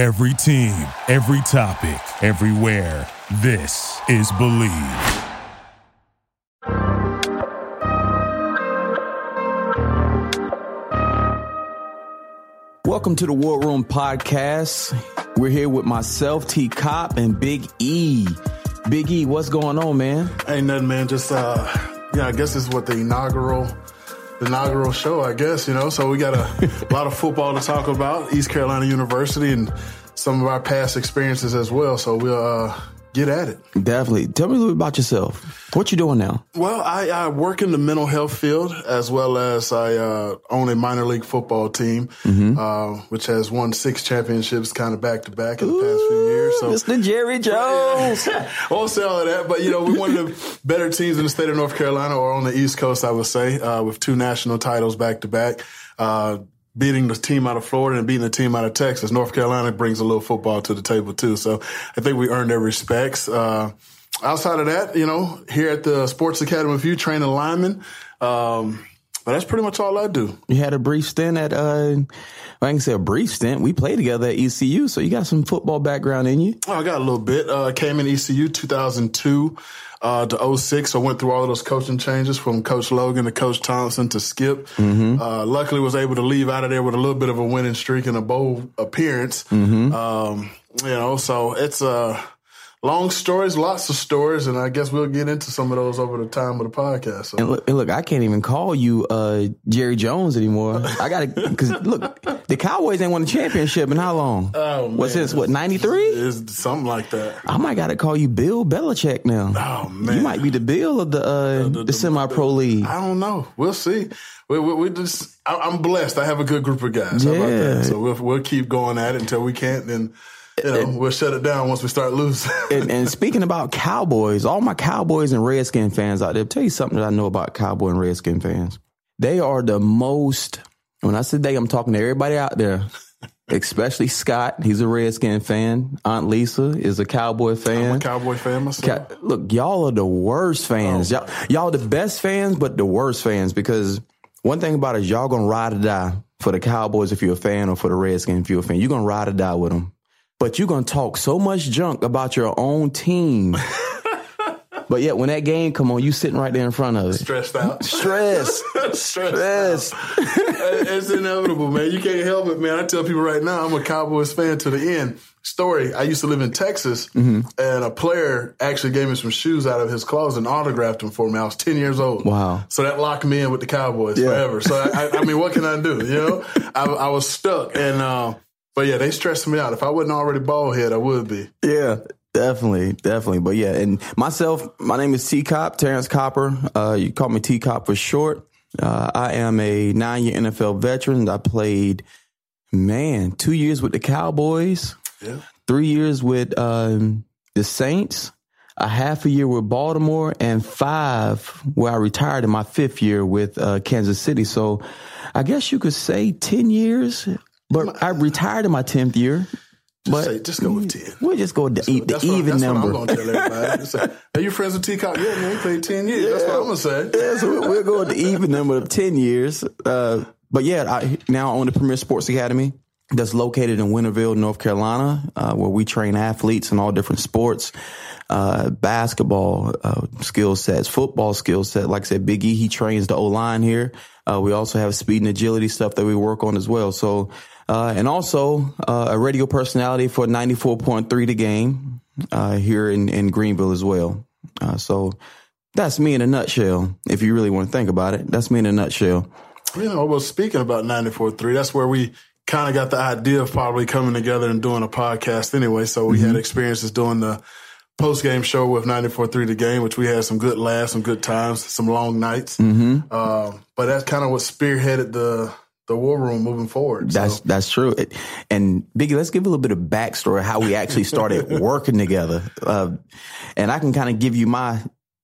Every team, every topic, everywhere. This is Believe. Welcome to the War Room Podcast. We're here with myself, T Cop, and Big E. Big E, what's going on, man? Ain't nothing, man. Just uh, yeah, I guess this is what the inaugural the inaugural show, I guess, you know. So we got a lot of football to talk about, East Carolina University and some of our past experiences as well. So we'll uh, get at it. Definitely. Tell me a little bit about yourself. What you doing now? Well, I, I work in the mental health field as well as I uh, own a minor league football team, mm-hmm. uh, which has won six championships kind of back to back in the past few years. So, Mr. Jerry Jones. I won't say all of that, but you know, we're one of the better teams in the state of North Carolina or on the East Coast, I would say, uh, with two national titles back to back. Beating the team out of Florida and beating the team out of Texas. North Carolina brings a little football to the table too. So I think we earned their respects. Uh, outside of that, you know, here at the Sports Academy of You, training linemen. Um, but that's pretty much all I do. You had a brief stint at, uh, I can say a brief stint. We played together at ECU, so you got some football background in you. Oh, I got a little bit. Uh, came in ECU 2002 uh, to 06. I went through all of those coaching changes from Coach Logan to Coach Thompson to Skip. Mm-hmm. Uh, luckily, was able to leave out of there with a little bit of a winning streak and a bowl appearance. Mm-hmm. Um, you know, so it's a. Uh, long stories, lots of stories, and I guess we'll get into some of those over the time of the podcast. So. And, look, and look, I can't even call you uh, Jerry Jones anymore. I got to because look, the Cowboys ain't won a championship in how long? Oh man, what since what ninety three? Is something like that. I might got to call you Bill Belichick now. Oh man, you might be the Bill of the uh, the, the, the semi pro league. I don't know. We'll see. We, we, we just. I, am blessed. I have a good group of guys. Yeah. So we'll we'll keep going at it until we can't. Then you know, we'll shut it down once we start losing. and, and, speaking about Cowboys, all my Cowboys and Redskin fans out there, tell you something that I know about Cowboy and Redskin fans. They are the most, when I say they, I'm talking to everybody out there, especially Scott. He's a Redskin fan. Aunt Lisa is a Cowboy fan. I'm a Cowboy fan myself. look, y'all are the worst fans. Oh. Y'all, y'all the best fans, but the worst fans because one thing about it is y'all gonna ride or die for the Cowboys if you're a fan or for the Redskins if you're a fan. You're gonna ride or die with them but you're going to talk so much junk about your own team. but yet when that game come on, you sitting right there in front of it. Stressed out. Stress. Stress. it's inevitable, man. You can't help it, man. I tell people right now, I'm a Cowboys fan to the end. Story, I used to live in Texas, mm-hmm. and a player actually gave me some shoes out of his closet and autographed them for me. I was 10 years old. Wow. So that locked me in with the Cowboys yeah. forever. So, I, I, mean, what can I do? You know, I, I was stuck. And, uh, but yeah, they stressed me out. If I wasn't already bald head, I would be. Yeah. Definitely, definitely. But yeah, and myself, my name is T Cop, Terrance Copper. Uh, you call me T Cop for short. Uh, I am a nine year NFL veteran. I played, man, two years with the Cowboys, yeah. three years with um, the Saints, a half a year with Baltimore, and five where I retired in my fifth year with uh, Kansas City. So I guess you could say 10 years but I retired in my tenth year. Just, but say, just go with ten. We'll just go with the, e- the even what, number. I'm going to tell everybody. Say, Are you friends with T Cop? Yeah, man, he played ten years. Yeah. That's what I'm going to say. Yeah, so we'll, we'll, go with the even number of ten years. Uh, but yeah, I now own the Premier Sports Academy that's located in Winterville, North Carolina, uh, where we train athletes in all different sports. Uh, basketball uh, skill sets, football skill set. Like I said, Big E, he trains the O line here. Uh, we also have speed and agility stuff that we work on as well. So uh, and also uh, a radio personality for 94.3 The Game uh, here in, in Greenville as well. Uh, so that's me in a nutshell. If you really want to think about it, that's me in a nutshell. You know, well, speaking about 94.3, that's where we kind of got the idea of probably coming together and doing a podcast anyway. So we mm-hmm. had experiences doing the post game show with 94.3 The Game, which we had some good laughs, some good times, some long nights. Mm-hmm. Uh, but that's kind of what spearheaded the the war room moving forward. That's so. that's true. And Biggie, let's give a little bit of backstory how we actually started working together. Uh, and I can kind of give you my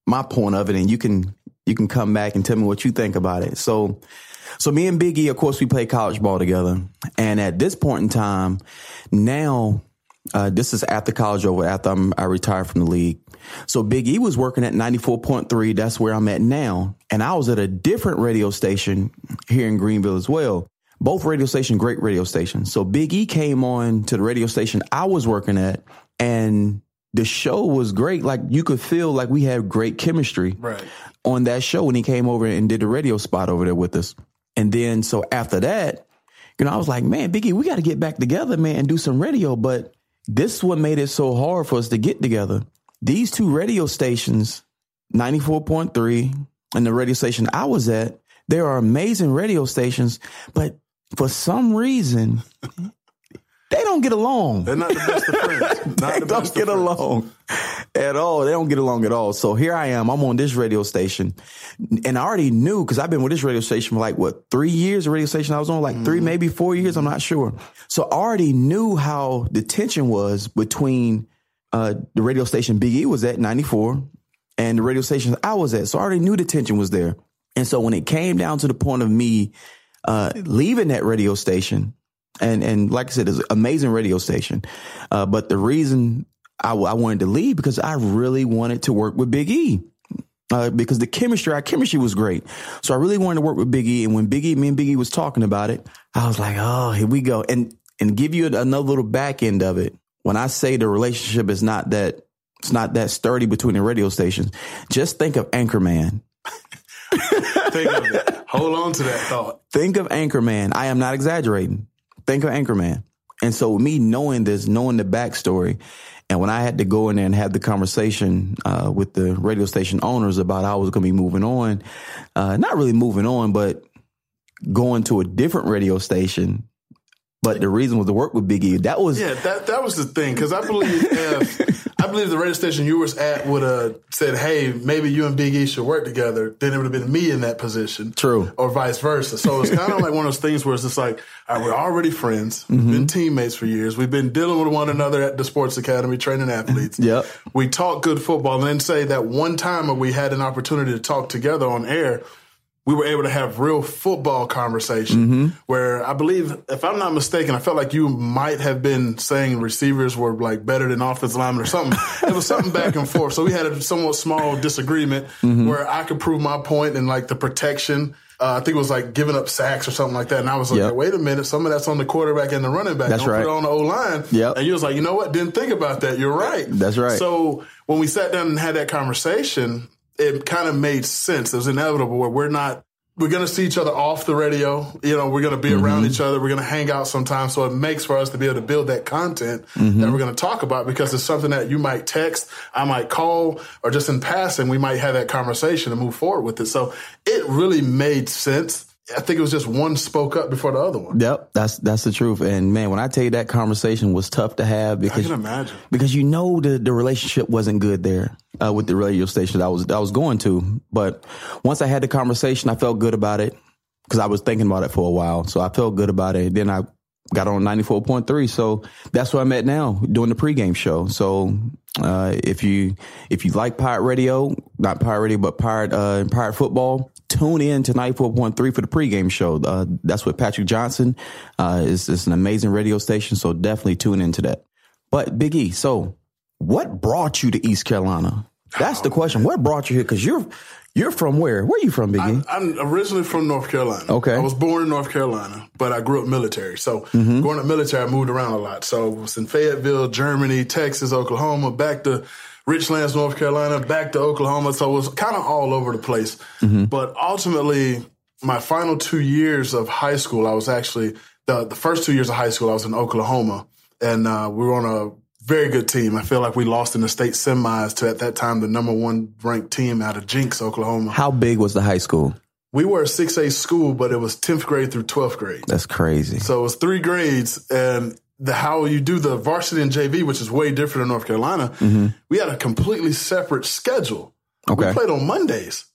my point of it, and you can you can come back and tell me what you think about it. So. So me and Biggie, of course, we play college ball together. And at this point in time, now, uh, this is after college over, after I'm, I retired from the league. So Big E was working at 94.3. That's where I'm at now. And I was at a different radio station here in Greenville as well. both radio station, great radio stations. So Big E came on to the radio station I was working at, and the show was great. Like you could feel like we had great chemistry Right. on that show when he came over and did the radio spot over there with us. And then so after that, you know, I was like, man, Biggie, we got to get back together, man, and do some radio. But this is what made it so hard for us to get together. These two radio stations, 94.3 and the radio station I was at, they are amazing radio stations, but for some reason, they don't get along. They're not the best of friends. Not They the don't get along at all. They don't get along at all. So here I am. I'm on this radio station, and I already knew because I've been with this radio station for like what three years. The radio station I was on like three, mm-hmm. maybe four years. I'm not sure. So I already knew how the tension was between uh, the radio station Big E was at 94 and the radio station I was at. So I already knew the tension was there. And so when it came down to the point of me uh, leaving that radio station, and and like I said, it's an amazing radio station. Uh, but the reason I, I wanted to leave because I really wanted to work with Big E. Uh, because the chemistry, our chemistry was great. So I really wanted to work with Big E. And when Big E, me and Big E was talking about it, I was like, oh, here we go. And and give you another little back end of it. When I say the relationship is not that it's not that sturdy between the radio stations, just think of Anchorman. Think of it. Hold on to that thought. think of Anchorman. I am not exaggerating. Think of Anchorman. And so me knowing this, knowing the backstory, and when I had to go in there and have the conversation uh, with the radio station owners about how I was going to be moving on, uh, not really moving on, but going to a different radio station. But the reason was to work with Big E. That was Yeah, that that was the thing because I believe if I believe the radio station you was at would have said, "Hey, maybe you and Big E should work together," then it would have been me in that position. True. or vice versa. So it's kind of like one of those things where it's just like, all right, we're already friends. We've Mm-hmm. been teammates for years. We've been dealing with one another at the sports academy, training athletes. Yep. We talk good football, and then say that one time we had an opportunity to talk together on air. We were able to have real football conversation Mm-hmm. where I believe, if I'm not mistaken, I felt like you might have been saying receivers were like better than offensive linemen or something. it was something back and forth. So we had a somewhat small disagreement Mm-hmm. where I could prove my point and like the protection. Uh, I think it was like giving up sacks or something like that. And I was like, Yep. wait a minute, some of that's on the quarterback and the running back. That's Don't right. put it on the O line. Yep. And you was like, you know what? Didn't think about that. You're right. That's right. So when we sat down and had that conversation, it kind of made sense. It was inevitable where we're not we're going to see each other off the radio. You know, we're going to be around Mm-hmm. each other. We're going to hang out sometimes. So it makes for us to be able to build that content Mm-hmm. that we're going to talk about because it's something that you might text, I might call, or just in passing, we might have that conversation and move forward with it. So it really made sense. I think it was just one spoke up before the other one. Yep, that's that's the truth. And man, when I tell you that conversation was tough to have I because can imagine. because you know the the relationship wasn't good there uh, with the radio station that I was I was going to. But once I had the conversation, I felt good about it because I was thinking about it for a while. So I felt good about it. Then I got on ninety four point three. So that's where I'm at now, doing the pregame show. So. Uh, if you if you like pirate radio, not pirate radio, but pirate uh, pirate football, tune in to ninety four point three for the pregame show. Uh, that's with Patrick Johnson. Uh, it's, it's an amazing radio station, so definitely tune into that. But Big E, so what brought you to East Carolina? That's the question. What brought you here? Because you're you're from where? Where are you from, Big E? I'm originally from North Carolina. Okay. I was born in North Carolina, but I grew up military. So Mm-hmm. going to military, I moved around a lot. So I was in Fayetteville, Germany, Texas, Oklahoma, back to Richlands, North Carolina, back to Oklahoma. So it was kind of all over the place. Mm-hmm. But ultimately, my final two years of high school, I was actually the the first two years of high school, I was in Oklahoma, and uh, we were on a very good team. I feel like we lost in the state semis to at that time the number one ranked team out of Jenks, Oklahoma. How big was the high school? We were a 6A school, but it was 10th grade through 12th grade. That's crazy. So it was three grades and the how you do the varsity and JV, which is way different in North Carolina. Mm-hmm. We had a completely separate schedule. Okay. We played on Mondays.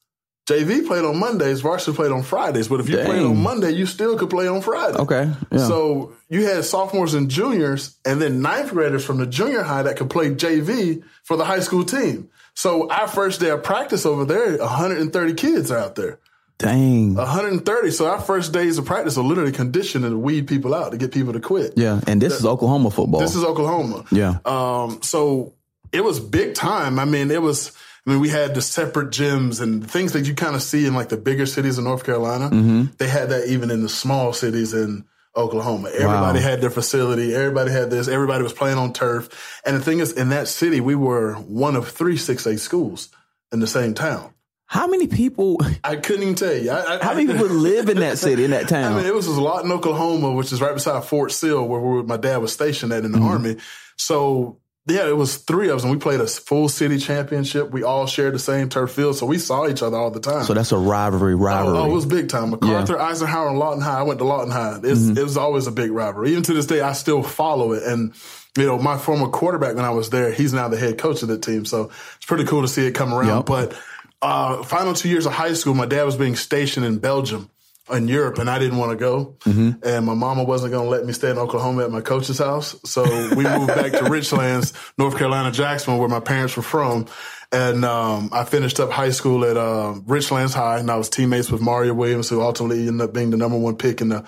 JV played on Mondays, varsity played on Fridays. But if you played on Monday, you still could play on Friday. Okay. Yeah. So you had sophomores and juniors, and then ninth graders from the junior high that could play JV for the high school team. So our first day of practice over there, 130 kids out there. Dang. 130. So our first days of practice are literally conditioned to weed people out to get people to quit. yeah. And this is Oklahoma football. This is Oklahoma. Yeah. Um, so it was big time. I mean, it was I mean, we had the separate gyms and things that you kind of see in like the bigger cities in North Carolina. Mm-hmm. They had that even in the small cities in Oklahoma. Everybody Wow. had their facility. Everybody had this. Everybody was playing on turf. And the thing is, in that city, we were one of three 6A schools in the same town. How many people? I couldn't even tell you. I, I, How many people live in that city, in that town? I mean, it was a lot in Oklahoma, which is right beside Fort Sill, where we were, my dad was stationed at in the Mm-hmm. army. So yeah, it was three of us, and we played a full city championship. We all shared the same turf field, so we saw each other all the time. so that's a rivalry. Rivalry. Oh, oh, it was big time. MacArthur, Eisenhower, and Lawton High. I went to Lawton High. It's, Mm-hmm. It was always a big rivalry. Even to this day, I still follow it. And, you know, my former quarterback when I was there, he's now the head coach of the team. So it's pretty cool to see it come around. Yep. But uh, final two years of high school, my dad was being stationed in Belgium. In Europe, and I didn't want to go, Mm-hmm. and my mama wasn't going to let me stay in Oklahoma at my coach's house. So we moved back to Richlands, North Carolina, Jacksonville, where my parents were from. And um, I finished up high school at uh, Richlands High, and I was teammates with Mario Williams, who ultimately ended up being the number one pick in the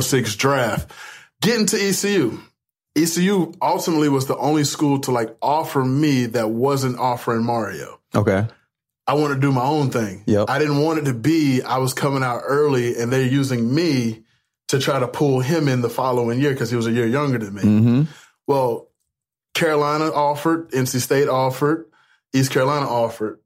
06 draft. Getting to ECU. ECU ultimately was the only school to like offer me that wasn't offering Mario. okay. I wanted to do my own thing. Yep. I didn't want it to be I was coming out early and they're using me to try to pull him in the following year because he was a year younger than me. Mm-hmm. Well, Carolina offered, NC State offered, East Carolina offered.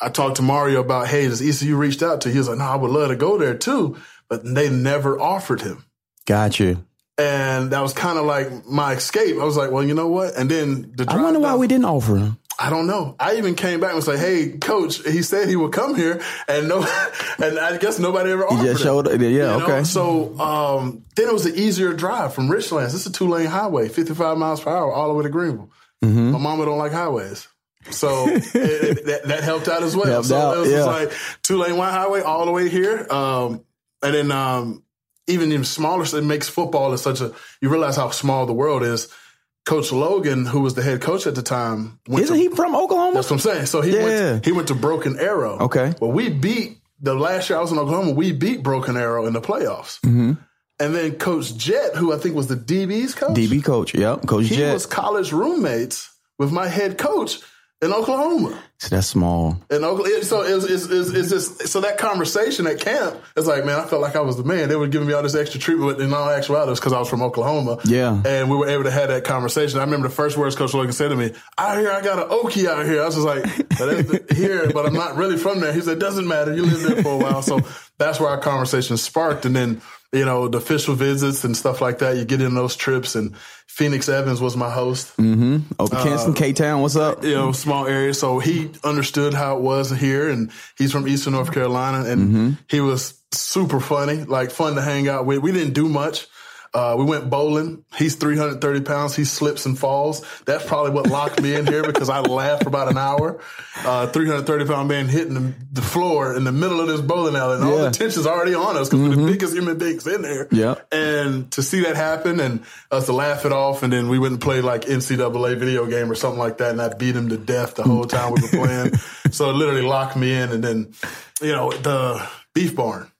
I talked to Mario about, hey, does ECU reached out to? He was like, no, I would love to go there too, but they never offered him. Got you. And that was kind of like my escape. I was like, well, you know what? And then the I wonder why down- we didn't offer him. I don't know. I even came back and was like, "Hey, coach, he said he would come here, and no, and I guess nobody ever offered just it. showed- yeah, You know? okay. So um, then it was an easier drive from Richlands. This is a two lane highway, fifty five miles per hour, all the way to Greenville. Mm-hmm. My mama don't like highways. So it, it- that, that helped out as well. Helped so out, it was just yeah. like two lane wide highway all the way here, um, and then um, even even smaller. So it makes football is such a. You realize how small the world is. Coach Logan, who was the head coach at the time, went Isn't to he from Oklahoma? that's what I'm saying. So he Yeah. went. He went to Broken Arrow. Okay. Well, we beat the last year I was in Oklahoma. We beat Broken Arrow in the playoffs. Mm-hmm. And then Coach Jet, who I think was the DB's coach, DB coach. Yep. Coach he Jet. was college roommates with my head coach in Oklahoma. See, that's small. In Oklahoma, so it's, it's, it's, it's just so that conversation at camp. It's like, man, I felt like I was the man. They were giving me all this extra treatment, but in all actuality, it's because I was from Oklahoma. Yeah. and we were able to have that conversation. I remember the first words Coach Logan said to me, "Out here, I got an Okie out here." I was just like, "But that's "Here, but I'm not really from there." He said, "Doesn't matter. You lived there for a while." So that's where our conversation sparked, and then you know the official visits and stuff like that. You get in those trips, and Phoenix Evans was my host mm-hmm. Oh, Kinston, uh, K Town. What's up? you know, small area. So he understood how it was here, and he's from Eastern North Carolina, and mm-hmm. he was super funny, like fun to hang out with. We didn't do much. Uh, we went bowling. He's 330 pounds. He slips and falls. That's probably what locked me in here because I laughed for about an hour. Uh, 330 pound man hitting the, the floor in the middle of this bowling alley, and all the tension's already on us because we're the biggest human beings in there. Yeah. And to see that happen and us to laugh it off, and then we went and played like NCAA video game or something like that, and I beat him to death the whole time we were playing. so it literally locked me in, and then you know the beef barn.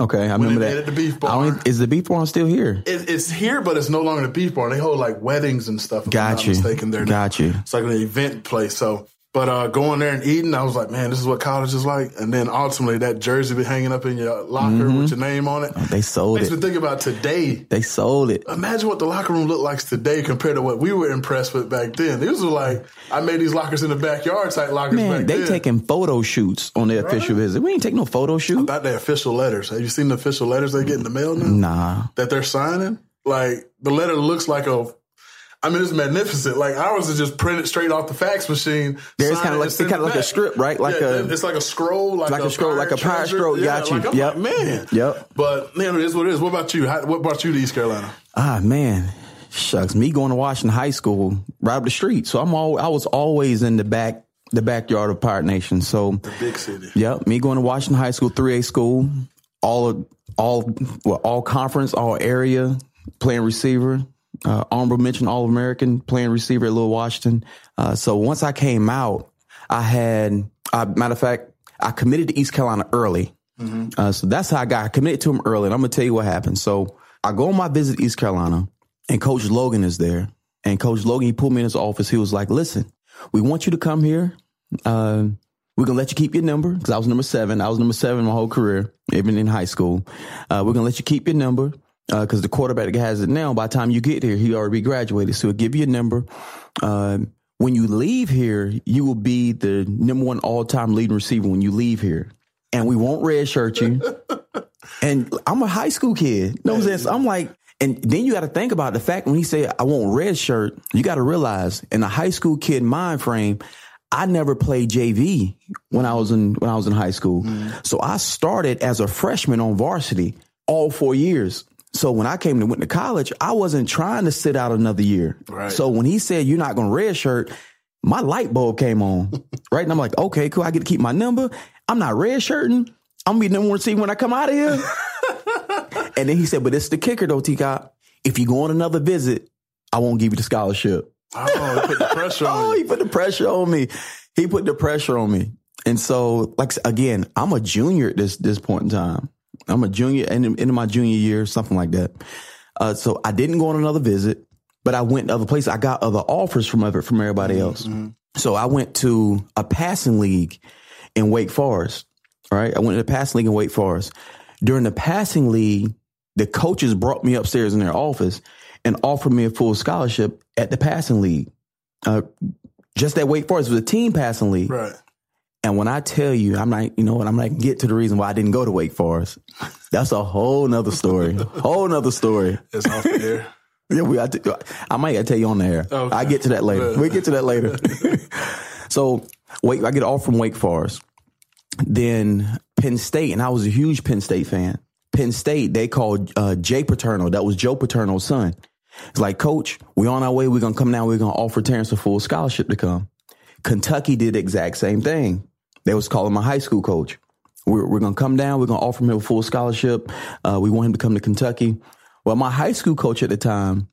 Okay, I remember that. the beef barn. is the beef barn still here? It, it's here, but it's no longer the beef barn. They hold like weddings and stuff. If I'm Got not you. mistaken, there. now. Got you. It's like an event place. So, but uh, going there and eating, I was like, man, this is what college is like. And then ultimately, that jersey be hanging up in your locker with your name on it. They sold Makes it. me think about today. They sold it. Imagine what the locker room looked like today compared to what we were impressed with back then. These were like I made these lockers in the backyard type lockers Man, they then. taking photo shoots on their official visit. We ain't take no photo shoot. about their official letters. Have you seen the official letters they get in the mail now? Nah. That they're signing? Like the letter looks like a I mean, it's magnificent. Like ours is just printed straight off the fax machine. There's sign kinda like- it's kinda like a script, right? Like Yeah, a- it's like a scroll, like, like a scroll, like a pirate scroll. Yeah, Got you. Like, Yep. like, man. Yep. But man, it is what it is. What about you? How, what brought you to East Carolina? Ah man, shucks. Me going to Washington High School, right up the street. So I'm all I was always in the back, the backyard of Pirate Nation. So the Big city. Yep, me going to Washington High School, three A school, all all well, all conference, all area, playing receiver. Uh, honorable mention, All American, playing receiver at Little Washington. Uh, so once I came out, I had, uh, matter of fact, I committed to East Carolina early. Uh, so that's how I got I committed to him early. And I'm gonna tell you what happened. So I go on my visit to East Carolina, and Coach Logan is there. And Coach Logan, he pulled me in his office. He was like, "Listen, we want you to come here. Uh, we're gonna let you keep your number because I was number seven. I was number seven my whole career, even in high school. Uh, we're gonna let you keep your number because the quarterback has it now, by the time you get here, he already graduated. So give you a number. Uh, when you leave here, you will be the number one all time leading receiver when you leave here. And we won't redshirt you. and I'm a high school kid. You know what I'm saying? So I'm like, and then you got to think about the fact when he said, I want red shirt, you got to realize in a high school kid mind frame, I never played JV when I was in when I was in high school. Mm. So I started as a freshman on varsity all four years. So when I came to went to college, I wasn't trying to sit out another year. Right. So when he said you're not going to red shirt, my light bulb came on. right. And I'm like, okay, cool. I get to keep my number. I'm not red shirting. I'm gonna be number one seed when I come out of here. and then he said, but it's the kicker though, T Cop. If you go on another visit, I won't give you the scholarship. Oh, he put the pressure on oh, he put the pressure on me. He put the pressure on me. And so, like again, I'm a junior at this this point in time. I'm a junior and into my junior year, something like that. Uh, so I didn't go on another visit, but I went to other places. I got other offers from other from everybody mm-hmm. else. Mm-hmm. So I went to a passing league in Wake Forest. Right, I went to the passing league in Wake Forest. During the passing league, the coaches brought me upstairs in their office and offered me a full scholarship at the passing league. Uh, just at Wake Forest it was a team passing league. Right. And when I tell you, I'm like, you know what, I'm like, get to the reason why I didn't go to Wake Forest. That's a whole nother story. whole nother story. It's off the air. yeah, we. I, I might tell you on the air. Okay. I get to that later. we get to that later. so wait, I get off from Wake Forest. Then Penn State, and I was a huge Penn State fan. Penn State, they called uh, Jay Paterno. That was Joe Paterno's son. It's like, Coach, we on our way. We're gonna come now. We're gonna offer Terrance a full scholarship to come. Kentucky did the exact same thing. They was calling my high school coach. We're, we're going to come down. We're going to offer him a full scholarship. Uh, we want him to come to Kentucky. Well, my high school coach at the time,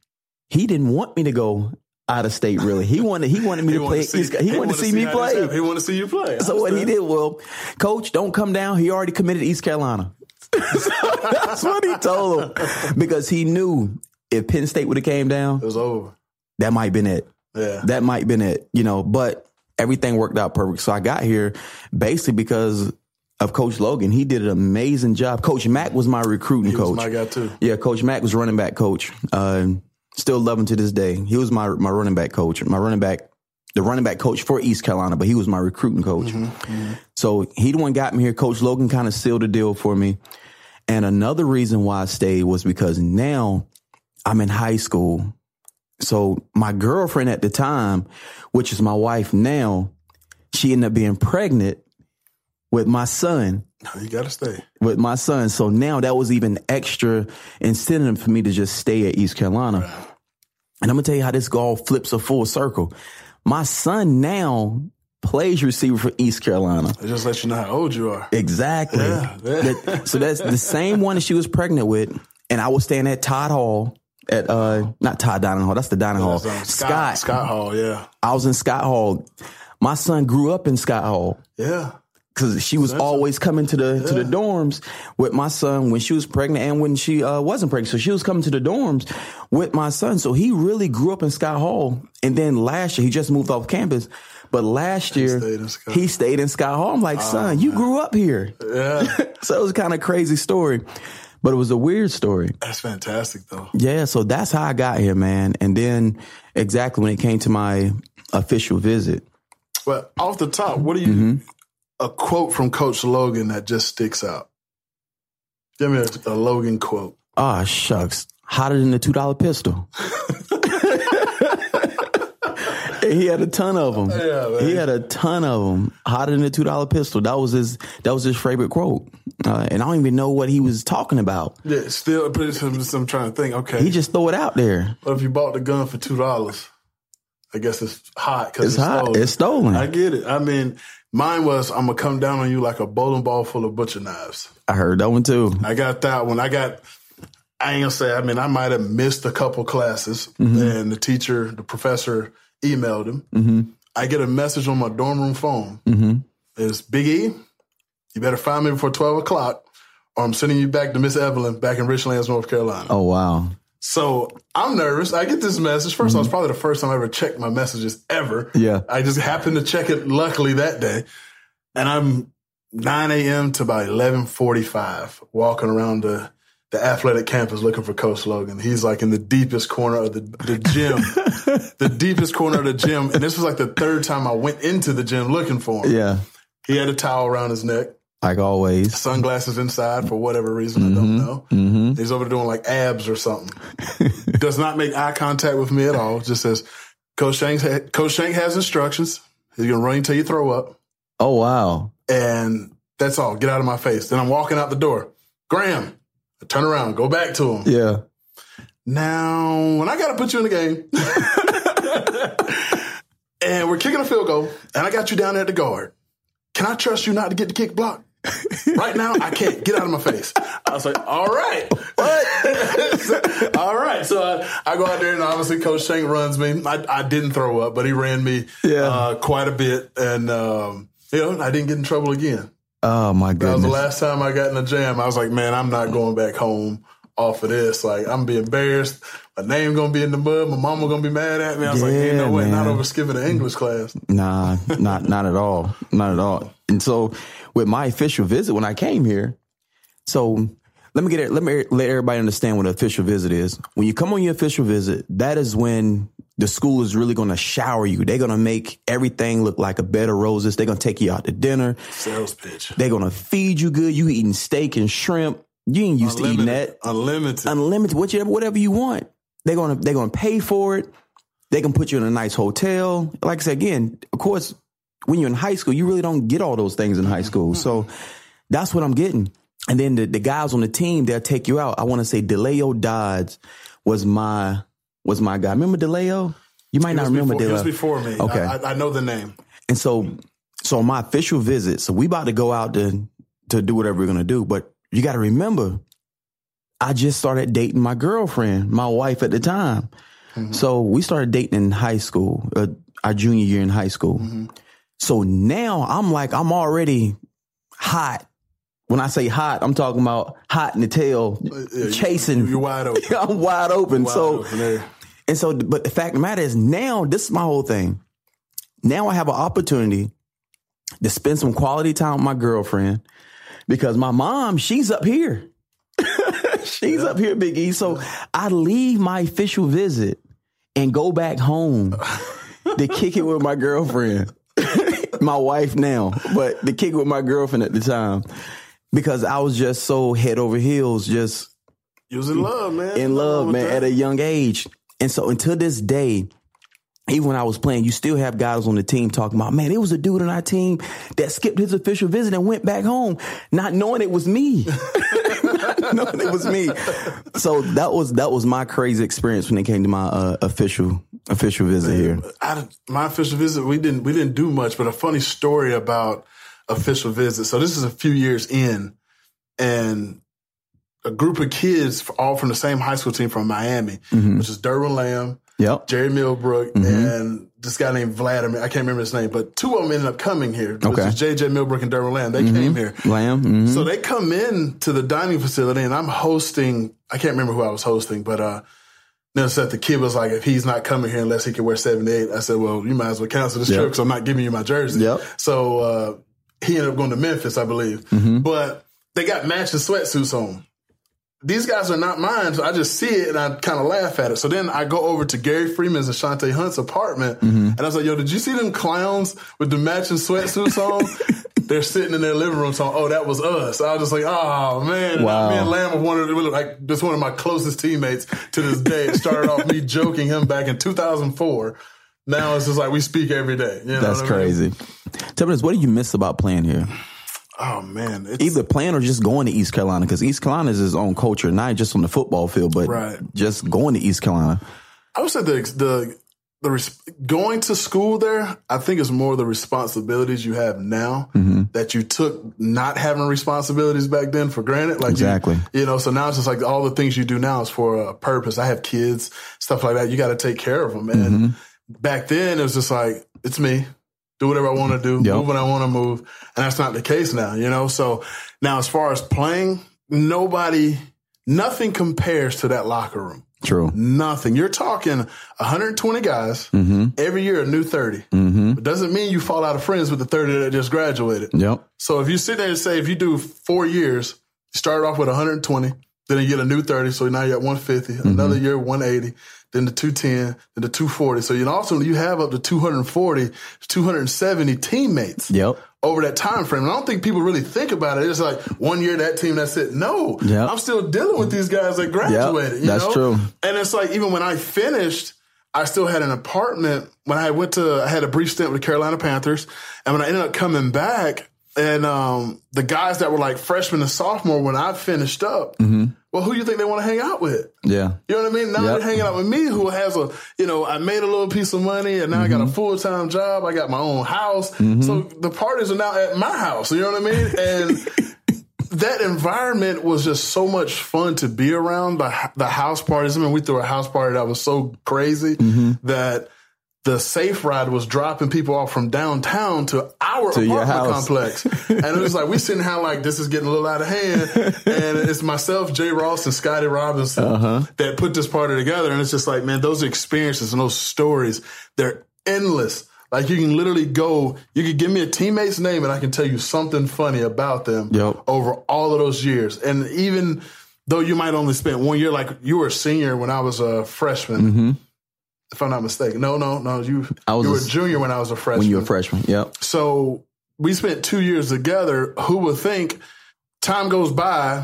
he didn't want me to go out of state. Really, he wanted he wanted me he to play. To see, he, he, wanted to see, me play. He wanted to see you play. so what he did, well, coach, don't come down. He already committed to East Carolina. That's what he told him because he knew if Penn State would have came down, it was over. That might have been it. Yeah, that might have been it. You know, but everything worked out perfect. So I got here basically because of Coach Logan. He did an amazing job. Coach Mack was my recruiting he coach. my guy too. Yeah, Coach Mack was running back coach. Uh, still love him to this day. He was my my running back coach. My running back, the running back coach for East Carolina, but he was my recruiting coach. Mm-hmm, mm-hmm. So he the one got me here. Coach Logan kind of sealed the deal for me. And another reason why I stayed was because now I'm in high school. So my girlfriend at the time, which is my wife now, she ended up being pregnant with my son. No, you gotta stay with my son. So now that was even extra incentive for me to just stay at East Carolina. Right. And I'm gonna tell you how this golf flips a full circle. My son now plays receiver for East Carolina. It just lets you know how old you are. Exactly. Yeah, yeah. so that's the same one that she was pregnant with. And I was staying at Todd Hall at uh not Todd Dining Hall. That's the dining hall. Um, Scott, Scott Scott Hall. Yeah. I was in Scott Hall. My son grew up in Scott Hall. Yeah. Cause she was always coming to the yeah. to the dorms with my son when she was pregnant and when she uh, wasn't pregnant. So she was coming to the dorms with my son. So he really grew up in Scott Hall. And then last year he just moved off campus. But last year he stayed in, he stayed in Scott Hall. I'm like, oh, son, you grew up here. Yeah. so it was kind of crazy story. But it was a weird story. That's fantastic, though. Yeah, so that's how I got here, man. And then exactly when it came to my official visit. Well, off the top, what do you mm-hmm. a quote from Coach Logan that just sticks out? Give me a, a Logan quote. Ah, oh, shucks. Hotter than the two dollar pistol. he had a ton of them. Yeah, he had a ton of them. Hotter than a two dollar pistol. That was his. That was his favorite quote. Uh, and I don't even know what he was talking about. Yeah, still. But I'm trying to think. Okay, he just throw it out there. But if you bought the gun for two dollars, I guess it's hot because it's, it's, hot. Stolen. It's stolen. I get it. I mean, mine was I'm gonna come down on you like a bowling ball full of butcher knives. I heard that one too. I got that one. I got. I ain't gonna say. I mean, I might have missed a couple classes, mm-hmm. and the teacher, the professor emailed him. Mm-hmm. I get a message on my dorm room phone. Mm-hmm. It's Big E. You better find me before twelve o'clock, or I'm sending you back to Miss Evelyn back in Richlands, North Carolina. Oh wow! So I'm nervous. I get this message. 1st mm-hmm. all, it's probably the first time I ever checked my messages ever. Yeah. I just happened to check it luckily that day. and I'm 9 a.m. to about 11:45 walking around the the athletic camp is looking for Coach Logan. He's like in the deepest corner of the, the gym, the deepest corner of the gym. And this was like the third time I went into the gym looking for him. Yeah. He had a towel around his neck, Like always. sunglasses inside for whatever reason. I don't know. Mm-hmm. He's over there doing like abs or something. Does not make eye contact with me at all. Just says, Coach Shank, Coach Shank has instructions. He's going to run until you throw up. Oh wow. And that's all. Get out of my face. Then I'm walking out the door. Graham, I turn around, go back to him. Yeah. Now, when I got to put you in the game, and we're kicking a field goal, and I got you down there at the guard, can I trust you not to get the kick blocked? right now, I can't. Get out of my face. I was like, all right. What? all right. So I, I go out there, and obviously, Coach Shank runs me. I, I didn't throw up, but he ran me Yeah. uh, quite a bit. And, um, you know, I didn't get in trouble again. Oh my goodness! That was the last time I got in a jam. I was like, man, I'm not going back home off of this. Like, I'm be embarrassed. My name gonna be in the mud. My mama gonna be mad at me. I was like, ain't Yeah, no way, not over skipping an English class. Nah, not not at all. Not at all. And so with my official visit when I came here, so let me get it, let me let everybody understand what an official visit is. When you come on your official visit, that is when the school is really going to shower you. They're going to make everything look like a bed of roses. They're going to take you out to dinner. Sales pitch. They're going to feed you good. You eating steak and shrimp. You ain't used to eating that. Unlimited. Unlimited, whatever, whatever you want. They're gonna they're gonna pay for it. They can put you in a nice hotel. Like I said again, of course, when you're in high school, you really don't get all those things in high mm-hmm. school. So that's what I'm getting. And then the, the guys on the team, they'll take you out. I want to say DeLeo Dodds was my was my guy. Remember DeLeo? You might It not remember before, it was before me. Okay. I, I, know the name. And so, so my official visit, so we about to go out to to do whatever we're gonna do. But you got to remember, I just started dating my girlfriend, my wife at the time. Mm-hmm. So we started dating in high school, uh, our junior year in high school. Mm-hmm. So now I'm like, I'm already hot. When I say hot, I'm talking about hot in the tail, uh, Yeah, you- chasing. You're wide open. I'm wide open. Wide so open. And so, but the fact of the matter is now this is my whole thing. Now I have an opportunity to spend some quality time with my girlfriend because my mom, she's up here. she's up here, Big E. So I leave my official visit and go back home to kick it with my girlfriend. my wife now, but to kick it with my girlfriend at the time. Because I was just so head over heels, just You was in love, man. in wrong love, man, at a young age. And so until this day, even when I was playing, you still have guys on the team talking about, man, it was a dude on our team that skipped his official visit and went back home, not knowing it was me. not knowing it was me. So that was that was my crazy experience when it came to my uh, official official visit here. I, my official visit, we didn't we didn't do much, but a funny story about official visit. So this is a few years in, and a group of kids, all from the same high school team from Miami, Mm-hmm. which is Derwin Lamb, Yep. Jerry Millbrook, Mm-hmm. and this guy named Vladimir. I can't remember his name, but two of them ended up coming here. Which Okay. is JJ Millbrook and Derwin Lamb. They came here. Lamb. mhm. So they come in to the dining facility, and I'm hosting. I can't remember who I was hosting, but uh, then said the kid was like, "If he's not coming here unless he can wear 78," I said, "Well, you might as well cancel this Yep. trip because I'm not giving you my jersey." Yep. So uh, he ended up going to Memphis, I believe, Mm-hmm. but they got matching sweatsuits on. These guys are not mine, so I just see it and I kind of laugh at it. So then I go over to Gary Freeman's and Shantae Hunt's apartment, Mm-hmm. and I was like, "Yo, did you see them clowns with the matching sweatsuits on?" They're sitting in their living room saying, "Oh, that was us." I was just like, "Oh man!" Wow. Me and Lamb were one of the, like just one of my closest teammates to this day. It started off me joking him back in 2004. Now it's just like we speak every day. You know That's what I mean? crazy. Tell me this, what do you miss about playing here? Oh man, it's, Either playing or just going to East Carolina because East Carolina is his own culture, not just on the football field, but Right. just going to East Carolina. I would say the the the res- going to school there. I think is more the responsibilities you have now Mm-hmm. that you took not having responsibilities back then for granted. Like you- Exactly. you, know. So now it's just like all the things you do now is for a purpose. I have kids, stuff like that. You got to take care of them. And Mm-hmm. back then it was just like it's me. Do whatever I want to do, Yep. move when I want to move. And that's not the case now, you know? So now as far as playing, nobody, nothing compares to that locker room. True. Nothing. You're talking 120 guys Mm-hmm. every year, a new 30. It doesn't mean you fall out of friends with the 30 that just graduated. Yep. So if you sit there and say, if you do four years, you start off with 120, then you get a new 30. So now you're at 150, Mm-hmm. another year, 180, then the 210, then the 240. So you know, ultimately you have up to 240, 270 teammates Yep. over that time frame. And I don't think people really think about it. It's like one year that team, that's it. No, Yep. I'm still dealing with these guys that graduated. you that's know? true. And it's like even when I finished, I still had an apartment. When I went to, I had a brief stint with the Carolina Panthers, and when I ended up coming back, and um, the guys that were like freshmen and sophomore when I finished up, Mm-hmm. well, who do you think they want to hang out with? Yeah. You know what I mean? Now Yep. they're hanging out with me, who has a, you know, I made a little piece of money, and now I got Mm-hmm. a full time job. I got my own house, so the parties are now at my house. You know what I mean? And that environment was just so much fun to be around. The the house parties. I mean, we threw a house party that was so crazy Mm-hmm. that. The safe ride was dropping people off from downtown to our To apartment complex. and it was like, we sitting here like, this is getting a little out of hand. And it's myself, Jay Ross, and Scotty Robinson Uh-huh. that put this party together. And it's just like, man, those experiences and those stories, they're endless. Like you can literally go, you can give me a teammate's name and I can tell you something funny about them Yep. over all of those years. And even though you might only spend one year, like you were a senior when I was a freshman, if I'm not mistaken. No, no, no. You. I was you a were a junior when I was a freshman. When you were a freshman. Yep. So we spent two years together. Who would think time goes by?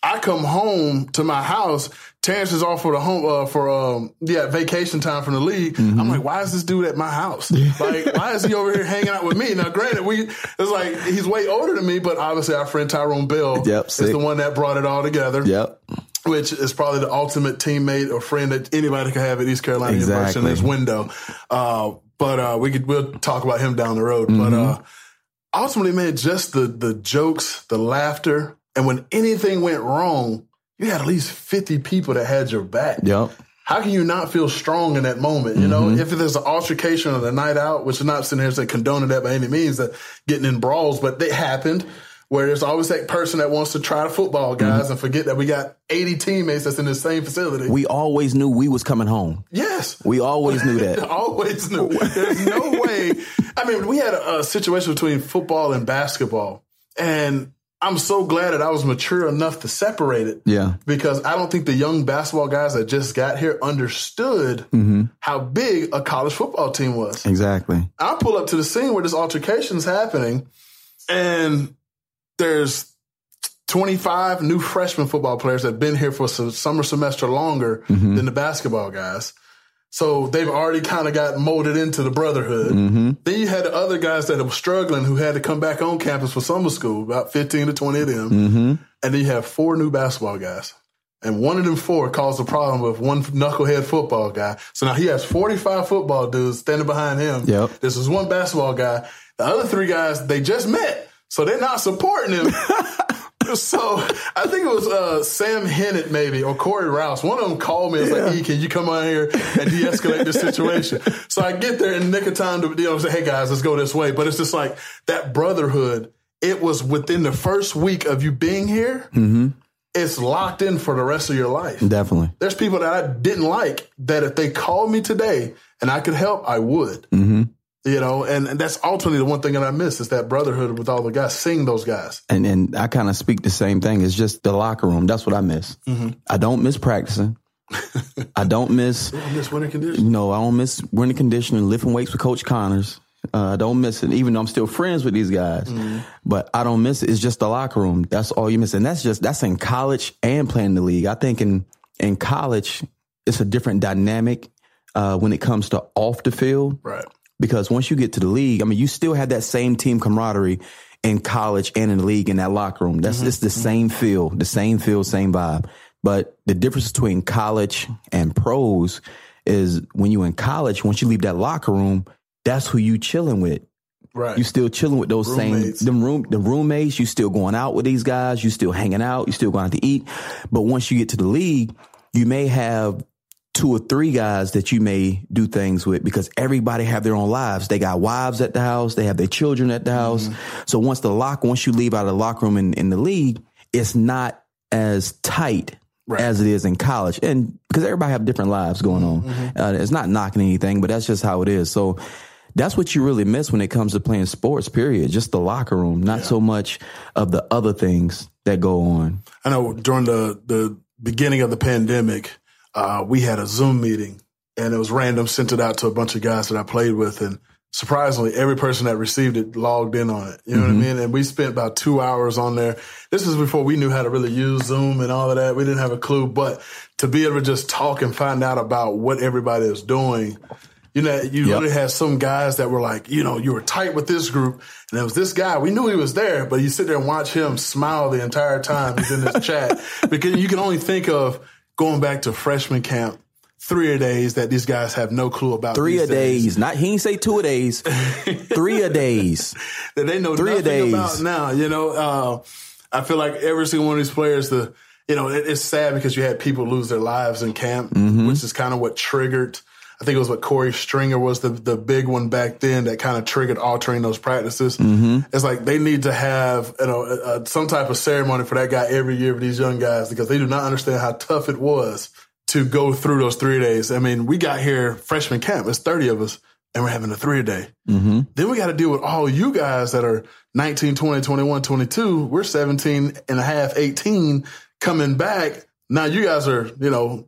I come home to my house. Terrance is off for the home uh, for um yeah vacation time from the league. Mm-hmm. I'm like, why is this dude at my house? like, why is he over here hanging out with me? Now, granted, we it's like he's way older than me, but obviously our friend Tyrone Bell Yep, is the one that brought it all together Yep. Which is probably the ultimate teammate or friend that anybody could have at East Carolina University in Exactly. this window. Uh, but uh, we could we'll talk about him down the road. But uh, ultimately, man, just the the jokes, the laughter, and when anything went wrong, you had at least fifty people that had your back. Yep. How can you not feel strong in that moment? You know, Mm-hmm. if there's an altercation or the night out, which is not sitting here saying condoning that by any means, that getting in brawls, but they happened. Where there's always that person that wants to try to football guys Mm-hmm. and forget that we got 80 teammates that's in the same facility. We always knew we was coming home. yes. We always knew that. always knew. There's no way. I mean, we had a, a situation between football and basketball, and I'm so glad that I was mature enough to separate it. Yeah. Because I don't think the young basketball guys that just got here understood Mm-hmm. how big a college football team was. Exactly. I pull up to the scene where this altercation is happening, and there's 25 new freshman football players that have been here for a summer semester longer Mm-hmm. than the basketball guys. So they've already kind of got molded into the brotherhood. Mm-hmm. Then you had the other guys that were struggling who had to come back on campus for summer school, about 15 to 20 of them. Mm-hmm. And then you have four new basketball guys. And one of them four caused the problem with one knucklehead football guy. So now he has 45 football dudes standing behind him. Yep. This is one basketball guy. The other three guys, they just met. So they're not supporting him. so I think it was uh, Sam Hennett maybe or Corey Rouse. One of them called me and was like, E, can you come on here and de-escalate this situation? So I get there in the nick of time to you know say, hey guys, let's go this way. But it's just like that brotherhood. It was within the first week of you being here. It's locked in for the rest of your life. Definitely. There's people that I didn't like that if they called me today and I could help, I would. Mm-hmm. You know, and, and that's ultimately the one thing that I miss is that brotherhood with all the guys, seeing those guys. And and I kind of speak the same thing. It's just the locker room. That's what I miss. Mm-hmm. I don't miss practicing. I don't miss. I miss winter conditions. No, I don't miss winter conditioning, lifting weights with Coach Connors. Uh, I don't miss it, even though I'm still friends with these guys. Mm-hmm. But I don't miss it. It's just the locker room. That's all you miss, and that's just that's in college and playing the league. I think in in college, it's a different dynamic uh, when it comes to off the field Right. Because once you get to the league, I mean, you still have that same team camaraderie in college and in the league in that locker room. That's mm-hmm. just the mm-hmm. same feel, the same feel, same vibe. But the difference between college and pros is when you in college, once you leave that locker room, that's who you chilling with. Right. You still chilling with those Roommates. same them room the roommates. You still going out with these guys. You still hanging out. You still going out to eat. But once you get to the league, you may have two or three guys that you may do things with because everybody have their own lives. They got wives at the house. They have their children at the house. So once the lock, once you leave out of the locker room in, in the league, it's not as tight right. as it is in college, and because everybody have different lives going on. Mm-hmm. Uh, it's not knocking anything, but that's just how it is. So that's what you really miss when it comes to playing sports. Period. Just the locker room, not yeah. so much of the other things that go on. I know during the the beginning of the pandemic, uh, we had a Zoom meeting, and it was random. Sent it out to a bunch of guys that I played with, and surprisingly, every person that received it logged in on it. You know mm-hmm. what I mm-hmm. mean? And we spent about two hours on there. This was before we knew how to really use Zoom and all of that. We didn't have a clue, but to be able to just talk and find out about what everybody is doing. You know, you yep. literally had some guys that were like, you know, you were tight with this group, and it was this guy. We knew he was there, but you sit there and watch him smile the entire time he's in this chat because you can only think of going back to freshman camp three a days that these guys have no clue about. Three a days. days. Not he ain't say two a days. three a days. that they know three nothing a days. about now. You know, uh, I feel like every single one of these players, the you know, it, it's sad because you had people lose their lives in camp, mm-hmm. which is kind of what triggered. I think it was what Corey Stringer was the the big one back then that kind of triggered altering those practices. Mm-hmm. It's like they need to have you know a, a, some type of ceremony for that guy every year for these young guys because they do not understand how tough it was to go through those three days. I mean, we got here freshman camp. It's 30 of us and we're having a three a day. Mm-hmm. Then we got to deal with all you guys that are 19, 20, 21, 22. We're 17 and a half, 18 coming back. Now you guys are, you know,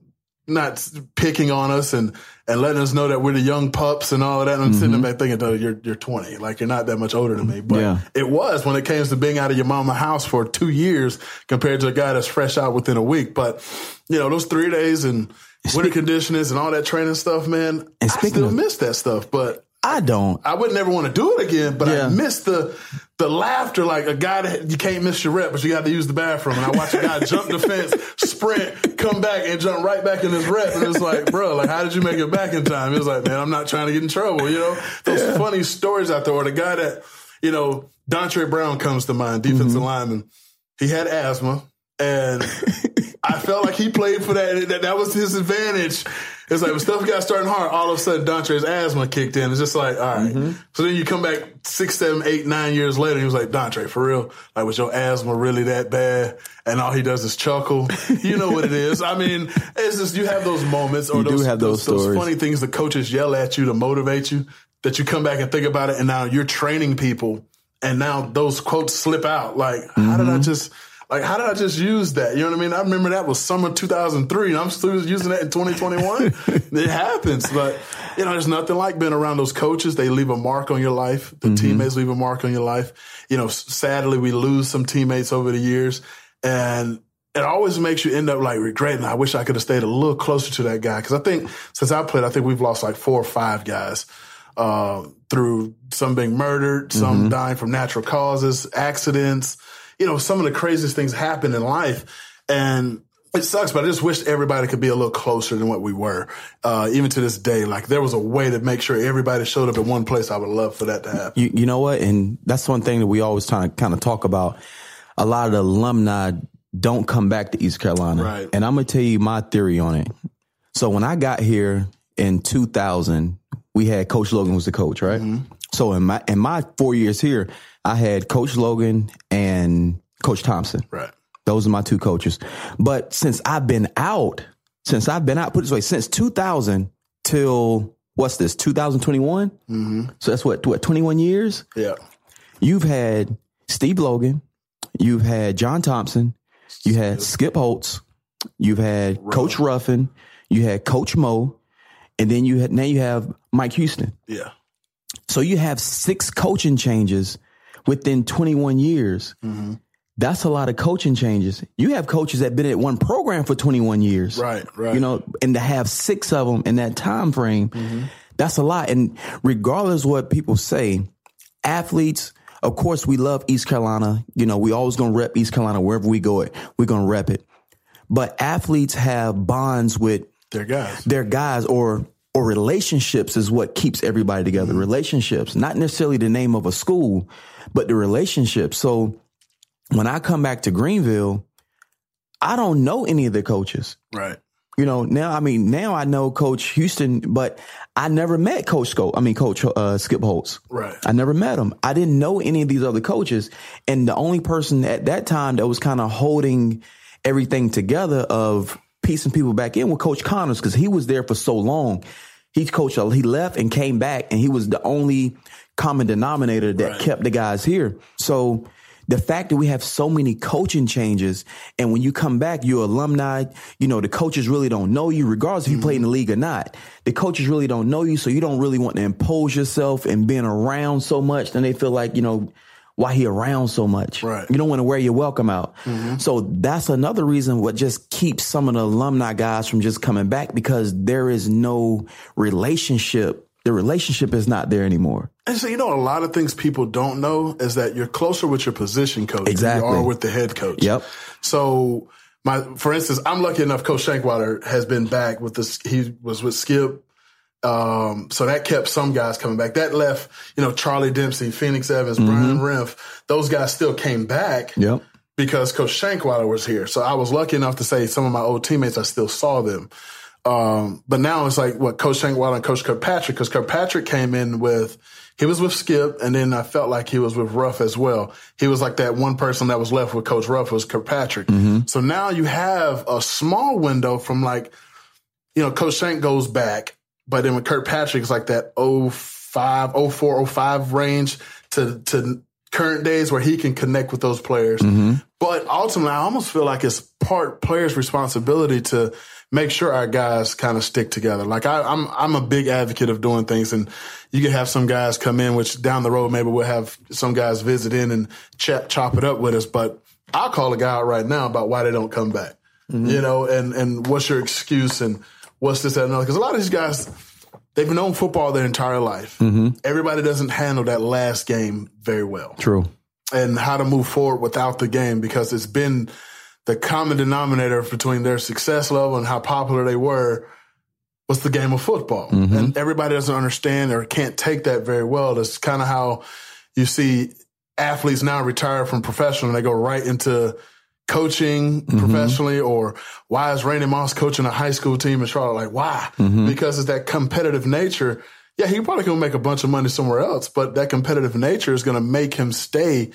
not picking on us and, and letting us know that we're the young pups and all of that. And I'm mm-hmm. sitting back thinking, though, you're, you're 20. Like, you're not that much older than me. But yeah. it was when it came to being out of your mama house for two years compared to a guy that's fresh out within a week. But, you know, those three days and winter conditions and all that training stuff, man, and I still of, miss that stuff. But I don't. I would never want to do it again, but yeah. I miss the the laughter like a guy that you can't miss your rep, but you got to use the bathroom. And I watch a guy jump the fence, sprint, come back, and jump right back in his rep. And it's like, bro, like how did you make it back in time? He was like, man, I'm not trying to get in trouble. You know, those yeah. funny stories out there. Or the guy that, you know, Dontre Brown comes to mind, defensive mm-hmm. lineman. He had asthma, and I felt like he played for that. That, that was his advantage. It's like when stuff got starting hard, all of a sudden Dontre's asthma kicked in. It's just like, all right. mm-hmm. So then you come back six, seven, eight, nine years later, he was like, Dontre, for real? Like, was your asthma really that bad? And all he does is chuckle. You know what it is. I mean, it's just you have those moments or you those, have those, those, those funny things the coaches yell at you to motivate you that you come back and think about it, and now you're training people, and now those quotes slip out. Like, mm-hmm. how did I mm-hmm. just like, how did I just use that? You know what I mean? I remember that was summer 2003 and I'm still using that in 2021. it happens, but you know, there's nothing like being around those coaches. They leave a mark on your life. The mm-hmm. teammates leave a mark on your life. You know, sadly, we lose some teammates over the years and it always makes you end up like regretting. I wish I could have stayed a little closer to that guy. Cause I think since I played, I think we've lost like four or five guys. Uh, through some being murdered, some mm-hmm. dying from natural causes, accidents, you know, some of the craziest things happen in life. And it sucks, but I just wish everybody could be a little closer than what we were. Uh, even to this day, like there was a way to make sure everybody showed up in one place. I would love for that to happen. You, you know what? And that's one thing that we always try to kind of talk about. A lot of the alumni don't come back to East Carolina. Right. And I'm going to tell you my theory on it. So when I got here in 2000, we had Coach Logan was the coach, right? Mm-hmm. So in my in my four years here, I had Coach Logan and Coach Thompson. Right. Those are my two coaches. But since I've been out, since I've been out, put it this way, since 2000 till what's this, 2021? Mm-hmm. So that's what, what, 21 years? Yeah. You've had Steve Logan, you've had John Thompson, you had Skip Holtz, you've had Coach Ruffin, you had Coach Mo, and then you had now you have Mike Houston. Yeah. So you have six coaching changes within 21 years. Mm-hmm. That's a lot of coaching changes. You have coaches that been at one program for 21 years. Right, right. You know, and to have six of them in that time frame, mm-hmm. that's a lot. And regardless what people say, athletes, of course, we love East Carolina. You know, we always gonna rep East Carolina wherever we go. It we're gonna rep it. But athletes have bonds with their guys, their guys, or or relationships is what keeps everybody together. Mm-hmm. Relationships, not necessarily the name of a school, but the relationship. So when I come back to Greenville, I don't know any of the coaches. Right. You know, now, I mean, now I know Coach Houston, but I never met Coach Scope. I mean, Coach uh, Skip Holtz. Right. I never met him. I didn't know any of these other coaches. And the only person at that time that was kind of holding everything together of piecing people back in with Coach Connors because he was there for so long. He coached, uh, he left and came back, and he was the only common denominator that Right. kept the guys here. So the fact that we have so many coaching changes, and when you come back, you're alumni. You know the coaches really don't know you, regardless if you play in the mm-hmm. league or not. The coaches really don't know you, so you don't really want to impose yourself and being around so much. Then they feel like you know why he around so much. Right. You don't want to wear your welcome out. Mm-hmm. So that's another reason what just keeps some of the alumni guys from just coming back because there is no relationship. The relationship is not there anymore. And so, you know, a lot of things people don't know is that you're closer with your position coach Exactly. than you are with the head coach. Yep. So, my, for instance, I'm lucky enough. Coach Shankweiler has been back with this. He was with Skip. Um, so that kept some guys coming back. That left, you know, Charlie Dempsey, Phoenix Evans, Brian Rimpf. Those guys still came back Yep. because Coach Shankweiler was here. So I was lucky enough to say some of my old teammates, I still saw them. Um, but now it's like what Coach Shankweiler and Coach Kirkpatrick, because Kirkpatrick came in with, he was with Skip, and then I felt like he was with Ruff as well. He was like that one person that was left with Coach Ruff was Kirkpatrick. So now you have a small window from like, you know, Coach Shank goes back, but then with Kirkpatrick, it's like that 05, 04, 05 range to, to current days where he can connect with those players. Mm-hmm. But ultimately, I almost feel like it's part players' responsibility to make sure our guys kind of stick together. Like I, I'm, I'm a big advocate of doing things, and you can have some guys come in, which down the road maybe we'll have some guys visit in and chop, chop it up with us. But I'll call a guy out right now about why they don't come back. Mm-hmm. You know, and and what's your excuse and what's this that and another? Because a lot of these guys. They've known football their entire life. Mm-hmm. Everybody doesn't handle that last game very well True. and how to move forward without the game because it's been the common denominator between their success level and how popular they were was the game of football. Mm-hmm. And everybody doesn't understand or can't take that very well. That's kind of how you see athletes now retire from professional and they go right into coaching professionally or why is Randy Moss coaching a high school team in Charlotte? Like, why? Because it's that competitive nature. Yeah, he probably can make a bunch of money somewhere else, but that competitive nature is going to make him stay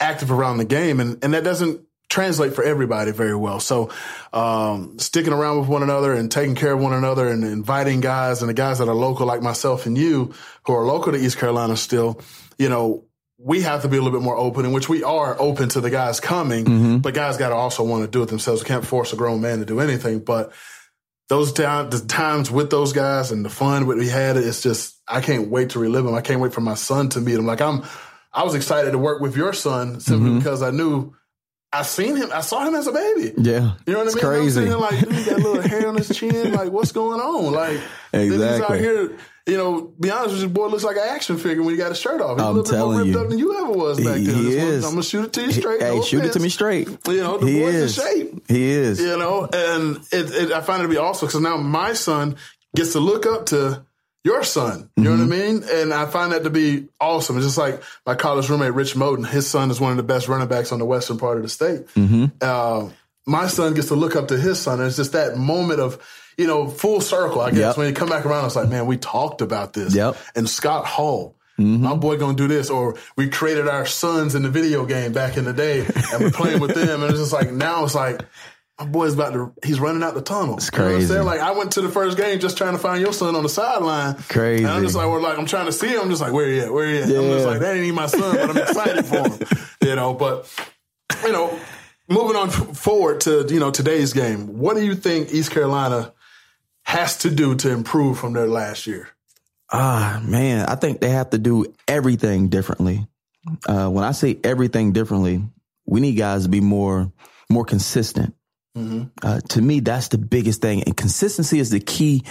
active around the game. And, and that doesn't translate for everybody very well. So, um, sticking around with one another and taking care of one another and inviting guys and the guys that are local like myself and you who are local to East Carolina still, you know, we have to be a little bit more open, in which we are open to the guys coming, mm-hmm. but guys got to also want to do it themselves. We can't force a grown man to do anything, but those time, the times with those guys and the fun that we had, it's just, I can't wait to relive them. I can't wait for my son to meet them. Like I'm, I was excited to work with your son simply mm-hmm. because I knew I seen him, I saw him as a baby. Yeah. You know what I mean? crazy. I'm like, dude, that little hair on his chin. Like, what's going on? Like, then he's out Exactly. here. You know, be honest with you, boy looks like an action figure when he got his shirt off. He's a I'm little bit more telling ripped you. up than you ever was back He- then. he is. I'm gonna shoot it to you straight. hey, no shoot it to me straight. You know, the he boy's in is. shape. He is. You know, and it, it, I find it to be awesome because now my son gets to look up to your son. You know what I mean? And I find that to be awesome. It's just like my college roommate, Rich Moten. His son is one of the best running backs on the western part of the state. Uh, my son gets to look up to his son. And it's just that moment of, you know, full circle, I guess. Yep. When you come back around, it's like, man, we talked about this. Yep. And Scott Hall. Mm-hmm. My boy gonna do this, or we created our sons in the video game back in the day, and we're playing with them, and it's just like now it's like my boy's about to he's running out the tunnel. It's crazy. Like I went to the first game just trying to find your son on the sideline. Crazy. And I'm just like, we're like, I'm trying to see him. I'm just like, where he at? Where he at? I'm just like, that ain't even my son, but I'm excited for him. You know, but you know, moving on forward to you know today's game. What do you think East Carolina has to do to improve from their last year? Ah, man, I think they have to do everything differently. Uh, when I say everything differently, we need guys to be more more consistent. Uh, to me, that's the biggest thing, and consistency is the key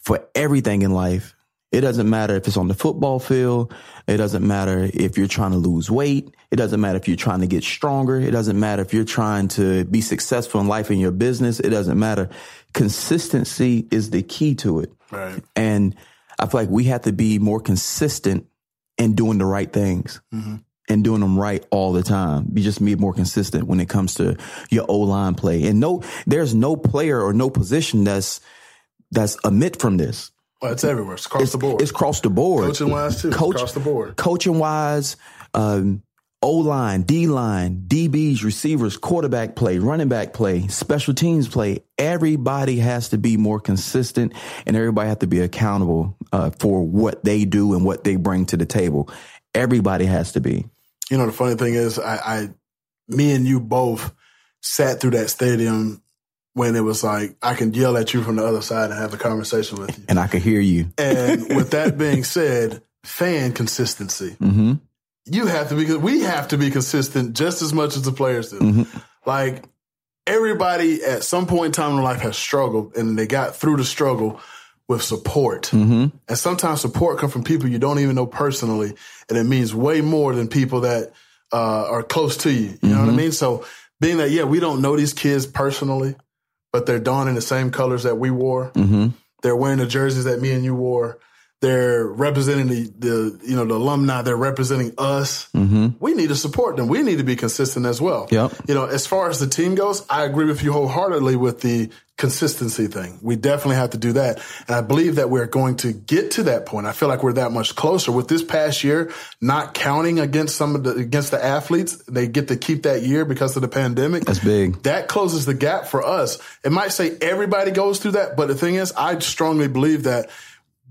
for everything in life. It doesn't matter if it's on the football field. It doesn't matter if you're trying to lose weight. It doesn't matter if you're trying to get stronger. It doesn't matter if you're trying to be successful in life and your business. It doesn't matter. Consistency is the key to it. Right. And I feel like we have to be more consistent in doing the right things mm-hmm. and doing them right all the time. Be just be more consistent when it comes to your O line play. And no, there's no player or no position that's that's omit from this. Well, it's everywhere. It's across the board. It's across the board. Coaching wise too. Coach- across the board. Coaching wise, um, O line, D line, DBs, receivers, quarterback play, running back play, special teams play. Everybody has to be more consistent and everybody has to be accountable uh, for what they do and what they bring to the table. Everybody has to be. You know, the funny thing is, I, I me and you both sat through that stadium when it was like I can yell at you from the other side and have a conversation with you. And I could hear you. And with that being said, fan consistency. Mm-hmm. You have to be, we have to be consistent just as much as the players do. Mm-hmm. Like everybody at some point in time in life has struggled and they got through the struggle with support. Mm-hmm. And sometimes support comes from people you don't even know personally. And it means way more than people that uh, are close to you. You know what I mean? So being that, yeah, we don't know these kids personally, but they're donning the same colors that we wore. Mm-hmm. They're wearing the jerseys that me and you wore. They're representing the, the you know the alumni. They're representing us. Mm-hmm. We need to support them. We need to be consistent as well. Yep. You know, as far as the team goes, I agree with you wholeheartedly with the consistency thing. We definitely have to do that, and I believe that we're going to get to that point. I feel like we're that much closer with this past year. Not counting against some of the against the athletes, they get to keep that year because of the pandemic. That's big. That closes the gap for us. It might say everybody goes through that, but the thing is, I strongly believe that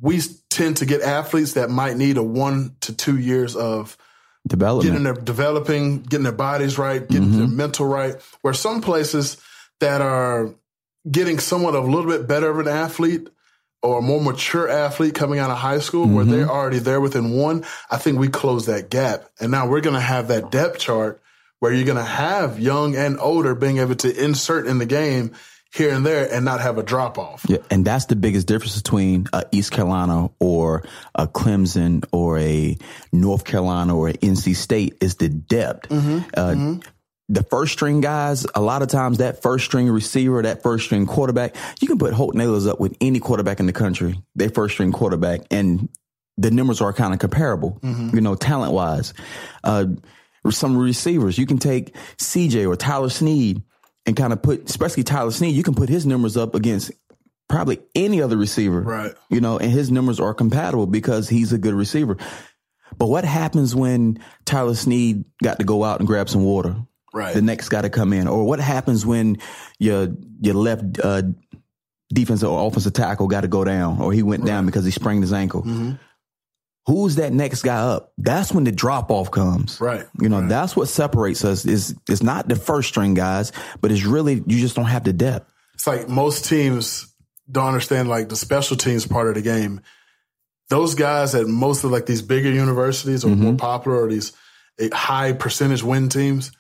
we tend to get athletes that might need a one to two years of Development. getting their developing, getting their bodies right, getting their mm-hmm. mental right. Where some places that are getting somewhat of a little bit better of an athlete or a more mature athlete coming out of high school where they're already there within one, I think we close that gap. And now we're going to have that depth chart where you're going to have young and older being able to insert in the game here and there and not have a drop off. Yeah, and that's the biggest difference between uh, East Carolina or a Clemson or a North Carolina or NC State is the depth. Uh, The first string guys, a lot of times that first string receiver, that first string quarterback, you can put Holton Ahlers up with any quarterback in the country, their first string quarterback, and the numbers are kind of comparable, you know, talent wise. Uh, some receivers, you can take CJ or Tyler Snead and kind of put, especially Tyler Snead, you can put his numbers up against probably any other receiver. Right. You know, and his numbers are compatible because he's a good receiver. But what happens when Tyler Snead got to go out and grab some water? Right. The next guy to come in. Or what happens when your your left uh, defensive or offensive tackle got to go down or he went down because he sprained his ankle? Mm-hmm. Who's that next guy up? That's when the drop off comes. Right. You know, Right. that's what separates us is it's not the first string guys, but it's really you just don't have the depth. it's like most teams don't understand like the special teams part of the game. Those guys at most of like these bigger universities or more popular or these eh, high percentage win teams,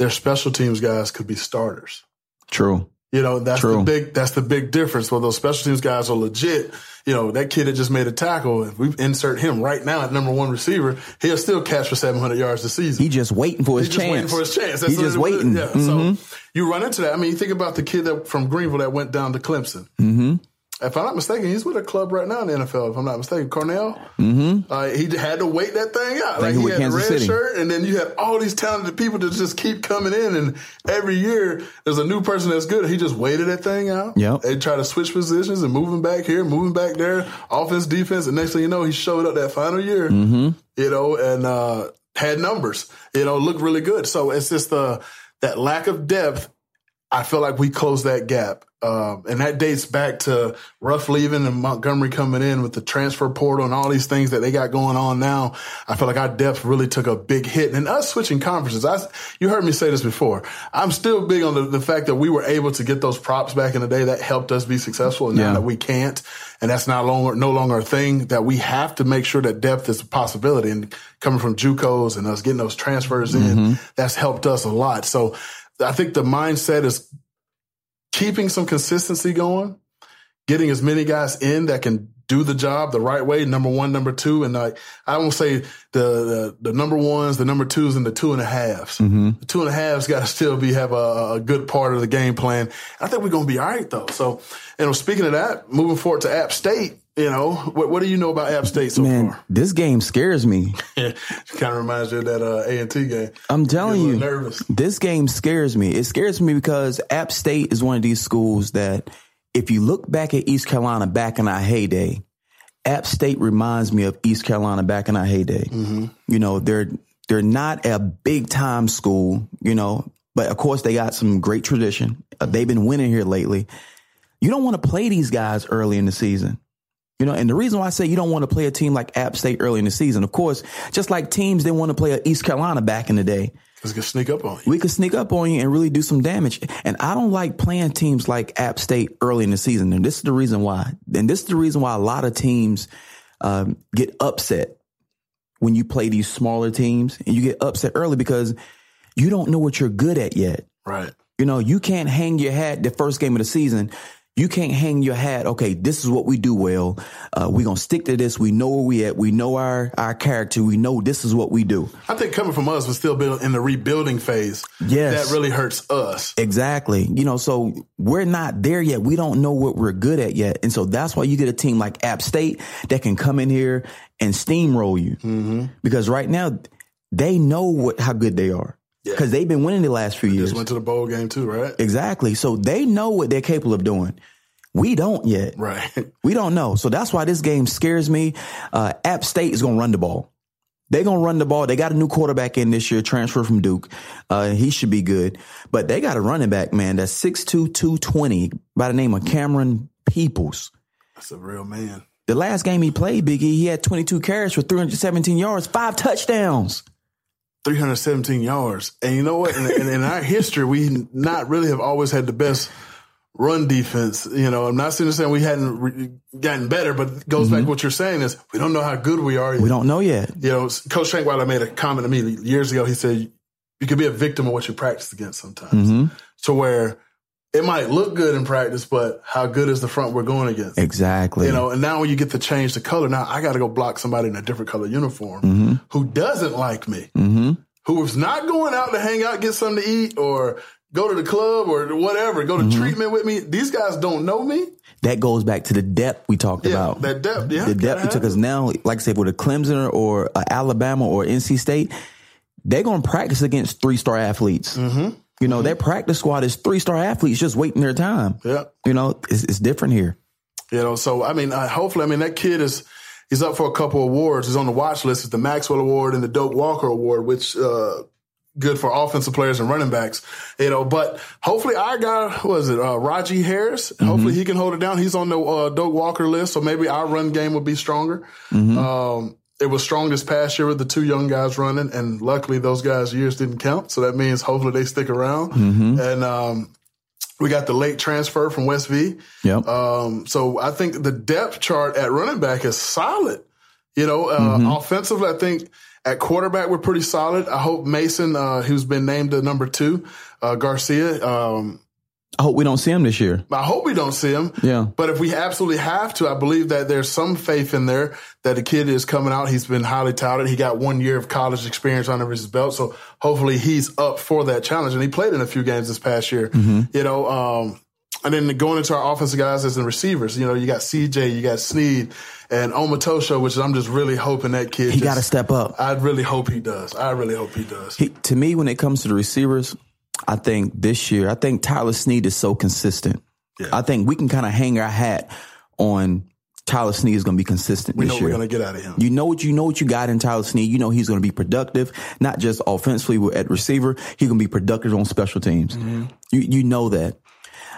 their special teams guys could be starters. True. You know, that's the big that's the big difference. Well, those special teams guys are legit. You know, that kid that just made a tackle, if we insert him right now at number one receiver, he'll still catch for seven hundred yards this season. He just waiting for his He's just waiting for his chance. He's just waiting. Yeah. Mhm. So you run into that. I mean, you think about the kid that from Greenville that went down to Clemson. Mm-hmm. If I'm not mistaken, he's with a club right now in the NFL. If I'm not mistaken, Cornell. Mm-hmm. Uh, he had to wait that thing out. Like he had Kansas red City. shirt, and then you had all these talented people that just keep coming in, and every year there's a new person that's good. He just waited that thing out. Yeah, They try to switch positions and moving back here, moving back there, offense, defense, and next thing you know, he showed up that final year. Mm-hmm. You know, and uh, had numbers. You know, looked really good. So it's just the that lack of depth I feel like we closed that gap. Um, and that dates back to Ruff leaving and Montgomery coming in with the transfer portal and all these things that they got going on now. I feel like our depth really took a big hit. And us switching conferences, I, you heard me say this before. I'm still big on the, the fact that we were able to get those props back in the day that helped us be successful. And now Yeah. that we can't, and that's not longer, no longer a thing, that we have to make sure that depth is a possibility. And coming from JUCOs and us getting those transfers in, that's helped us a lot. So I think the mindset is keeping some consistency going, getting as many guys in that can do the job the right way. Number one, number two, and like I won't say the the, the number ones, the number twos, and the two and a halves. Mm-hmm. The two and a halves got to still be have a, a good part of the game plan. I think we're gonna be all right though. So, you know, speaking of that, moving forward to App State. You know, what, what do you know about App State so Man, far? this game scares me. kind of reminds you of that uh, A and T game. I'm telling you, nervous. this game scares me. It scares me because App State is one of these schools that, if you look back at East Carolina back in our heyday, App State reminds me of East Carolina back in our heyday. Mm-hmm. You know, they're They're not a big time school, you know, but of course they got some great tradition. Uh, they've been winning here lately. You don't want to play these guys early in the season. You know, and the reason why I say you don't want to play a team like App State early in the season, of course, just like teams didn't want to play East Carolina back in the day. Because can sneak up on you. We could sneak up on you and really do some damage. And I don't like playing teams like App State early in the season. And this is the reason why. And this is the reason why a lot of teams um, get upset when you play these smaller teams and you get upset early because you don't know what you're good at yet. Right. You know, you can't hang your hat the first game of the season you can't hang your hat. Okay, this is what we do well. Uh, we're gonna stick to this. We know where we at. We know our our character. We know this is what we do. I think coming from us, we're still in the rebuilding phase. Yes, that really hurts us. Exactly. You know, so we're not there yet. We don't know what we're good at yet, and so that's why you get a team like App State that can come in here and steamroll you. Mm-hmm. Because right now they know what how good they are because yeah. they've been winning the last few years. Just went to the bowl game too, right? Exactly. So they know what they're capable of doing. We don't yet. Right. We don't know. So that's why this game scares me. Uh, App State is going to run the ball. They're going to run the ball. They got a new quarterback in this year, transfer from Duke. Uh, he should be good. But they got a running back, man, that's 6'2", 220 by the name of Camerun Peoples. That's a real man. The last game he played, Biggie, he had 22 carries for 317 yards, five touchdowns. 317 yards. And you know what? In, in, in our history, we not really have always had the best – run defense. You know, I'm not saying we hadn't re- gotten better, but it goes mm-hmm. back to what you're saying is we don't know how good we are. Yet. We don't know yet. You know, Coach Shankweiler made a comment to me years ago. He said, you could be a victim of what you practice against sometimes. Mm-hmm. To where it might look good in practice, but how good is the front we're going against? Exactly. You know, and now when you get to change the color, now I got to go block somebody in a different color uniform mm-hmm. who doesn't like me, mm-hmm. who is not going out to hang out, get something to eat, or go to the club or whatever, go to mm-hmm. treatment with me. These guys don't know me. That goes back to the depth we talked yeah, about. That depth, yeah. The depth it took us now, like I said, with a Clemson or a Alabama or NC State, they're going to practice against three star athletes. You know, mm-hmm. their practice squad is three star athletes just waiting their time. Yeah. You know, it's, it's different here. You know, so I mean, uh, hopefully, I mean, that kid is, he's up for a couple awards. He's on the watch list. It's the Maxwell Award and the Doak Walker Award, which, uh, good for offensive players and running backs, you know. But hopefully, our guy was it uh, Rahjai Harris. Mm-hmm. Hopefully, he can hold it down. He's on the uh, Doak Walker list, so maybe our run game will be stronger. Mm-hmm. Um, it was strong this past year with the two young guys running, and luckily those guys' years didn't count. So that means hopefully they stick around. Mm-hmm. And um, we got the late transfer from West V. Yep. Um, so I think the depth chart at running back is solid. You know, uh, mm-hmm. offensively, I think at quarterback, we're pretty solid. I hope Mason, uh, who's been named the number two, uh, Garcia. Um, I hope we don't see him this year. I hope we don't see him. Yeah. But if we absolutely have to, I believe that there's some faith in there that the kid is coming out. He's been highly touted. He got one year of college experience under his belt. So hopefully he's up for that challenge. And he played in a few games this past year. Mm-hmm. You know, um, and then going into our offensive guys as the receivers, you know, you got CJ, you got Snead and Omotosho, which I'm just really hoping that kid. He got to step up. I really hope he does. I really hope he does. He, to me, when it comes to the receivers, I think this year, I think Tyler Snead is so consistent. Yeah. I think we can kind of hang our hat on Tyler Snead is going to be consistent this year. we know year. we're going to get out of him. You know what you know what you got in Tyler Snead. You know he's going to be productive, not just offensively at receiver. He's going to be productive on special teams. Mm-hmm. You you know that.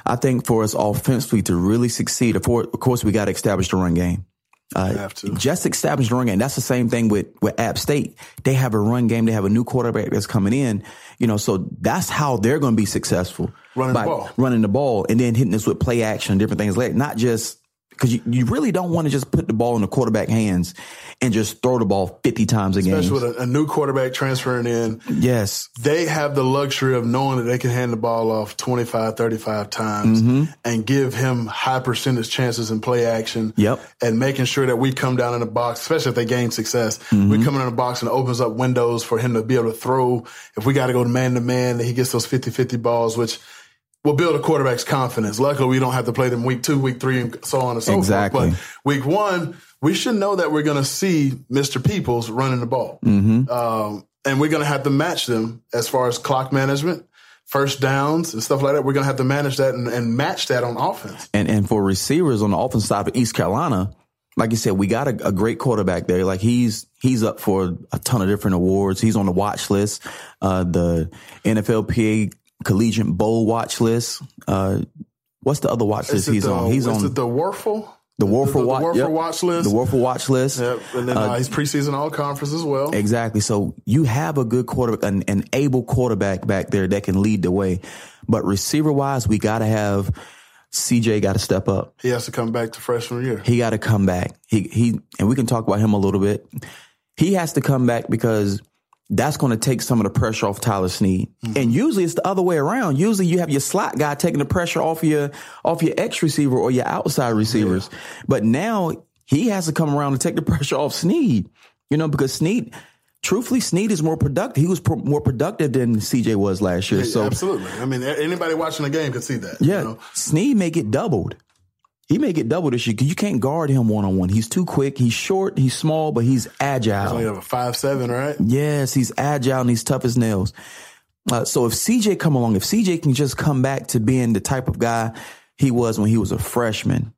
I think for us offensively to really succeed, of course, we got to establish the run game. Uh, have to. Just establish the run game. That's the same thing with, with App State. They have a run game. They have a new quarterback that's coming in. You know, so that's how they're going to be successful. Running the ball. Running the ball and then hitting us with play action, different things like. Not just because you, you really don't want to just put the ball in the quarterback hands and just throw the ball 50 times a Especially game. Especially with a, a, new quarterback transferring in. Yes. They have the luxury of knowing that they can hand the ball off 25, 35 times mm-hmm. and give him high percentage chances in play action. Yep. And making sure that we come down in the box, especially if they gain success. Mm-hmm. We come in the box and it opens up windows for him to be able to throw. If we got to go to man to man, that he gets those 50 50 balls, which – will build a quarterback's confidence. Luckily, we don't have to play them week two, week three, and so on and so exactly. forth. But week one, we should know that we're going to see Mr. Peoples running the ball. Mm-hmm. Um, and we're going to have to match them as far as clock management, first downs, and stuff like that. We're going to have to manage that and, and match that on offense. And and for receivers on the offense side of East Carolina, like you said, we got a, a, great quarterback there. Like he's he's up for a ton of different awards. He's on the watch list, uh, the NFLPA Collegiate Bowl watch list. Uh, what's the other watch list he's the, on? He's on the Wuerffel. The Wuerffel, the, the, watch, yep. watch list. The Wuerffel watch list. Yep. And then uh, uh, he's preseason all conference as well. Exactly. So you have a good quarterback, an, an able quarterback back there that can lead the way. But receiver wise, we got to have CJ got to step up. He has to come back to freshman year. He got to come back. He he, and we can talk about him a little bit. He has to come back because that's going to take some of the pressure off Tyler Snead. Mm-hmm. And usually it's the other way around. Usually you have your slot guy taking the pressure off your off your X receiver or your outside receivers. Yeah. But now he has to come around and take the pressure off Snead. You know, because Snead truthfully, Snead is more productive. He was pro- more productive than CJ was last year. so absolutely, I mean, anybody watching the game could see that. Yeah, you know? Snead may get doubled. He may get doubled this year because you can't guard him one on one. He's too quick. He's short. He's small, but he's agile. He's only have a five seven, right? Yes, he's agile and he's tough as nails. Uh, so if CJ come along, if CJ can just come back to being the type of guy he was when he was a freshman,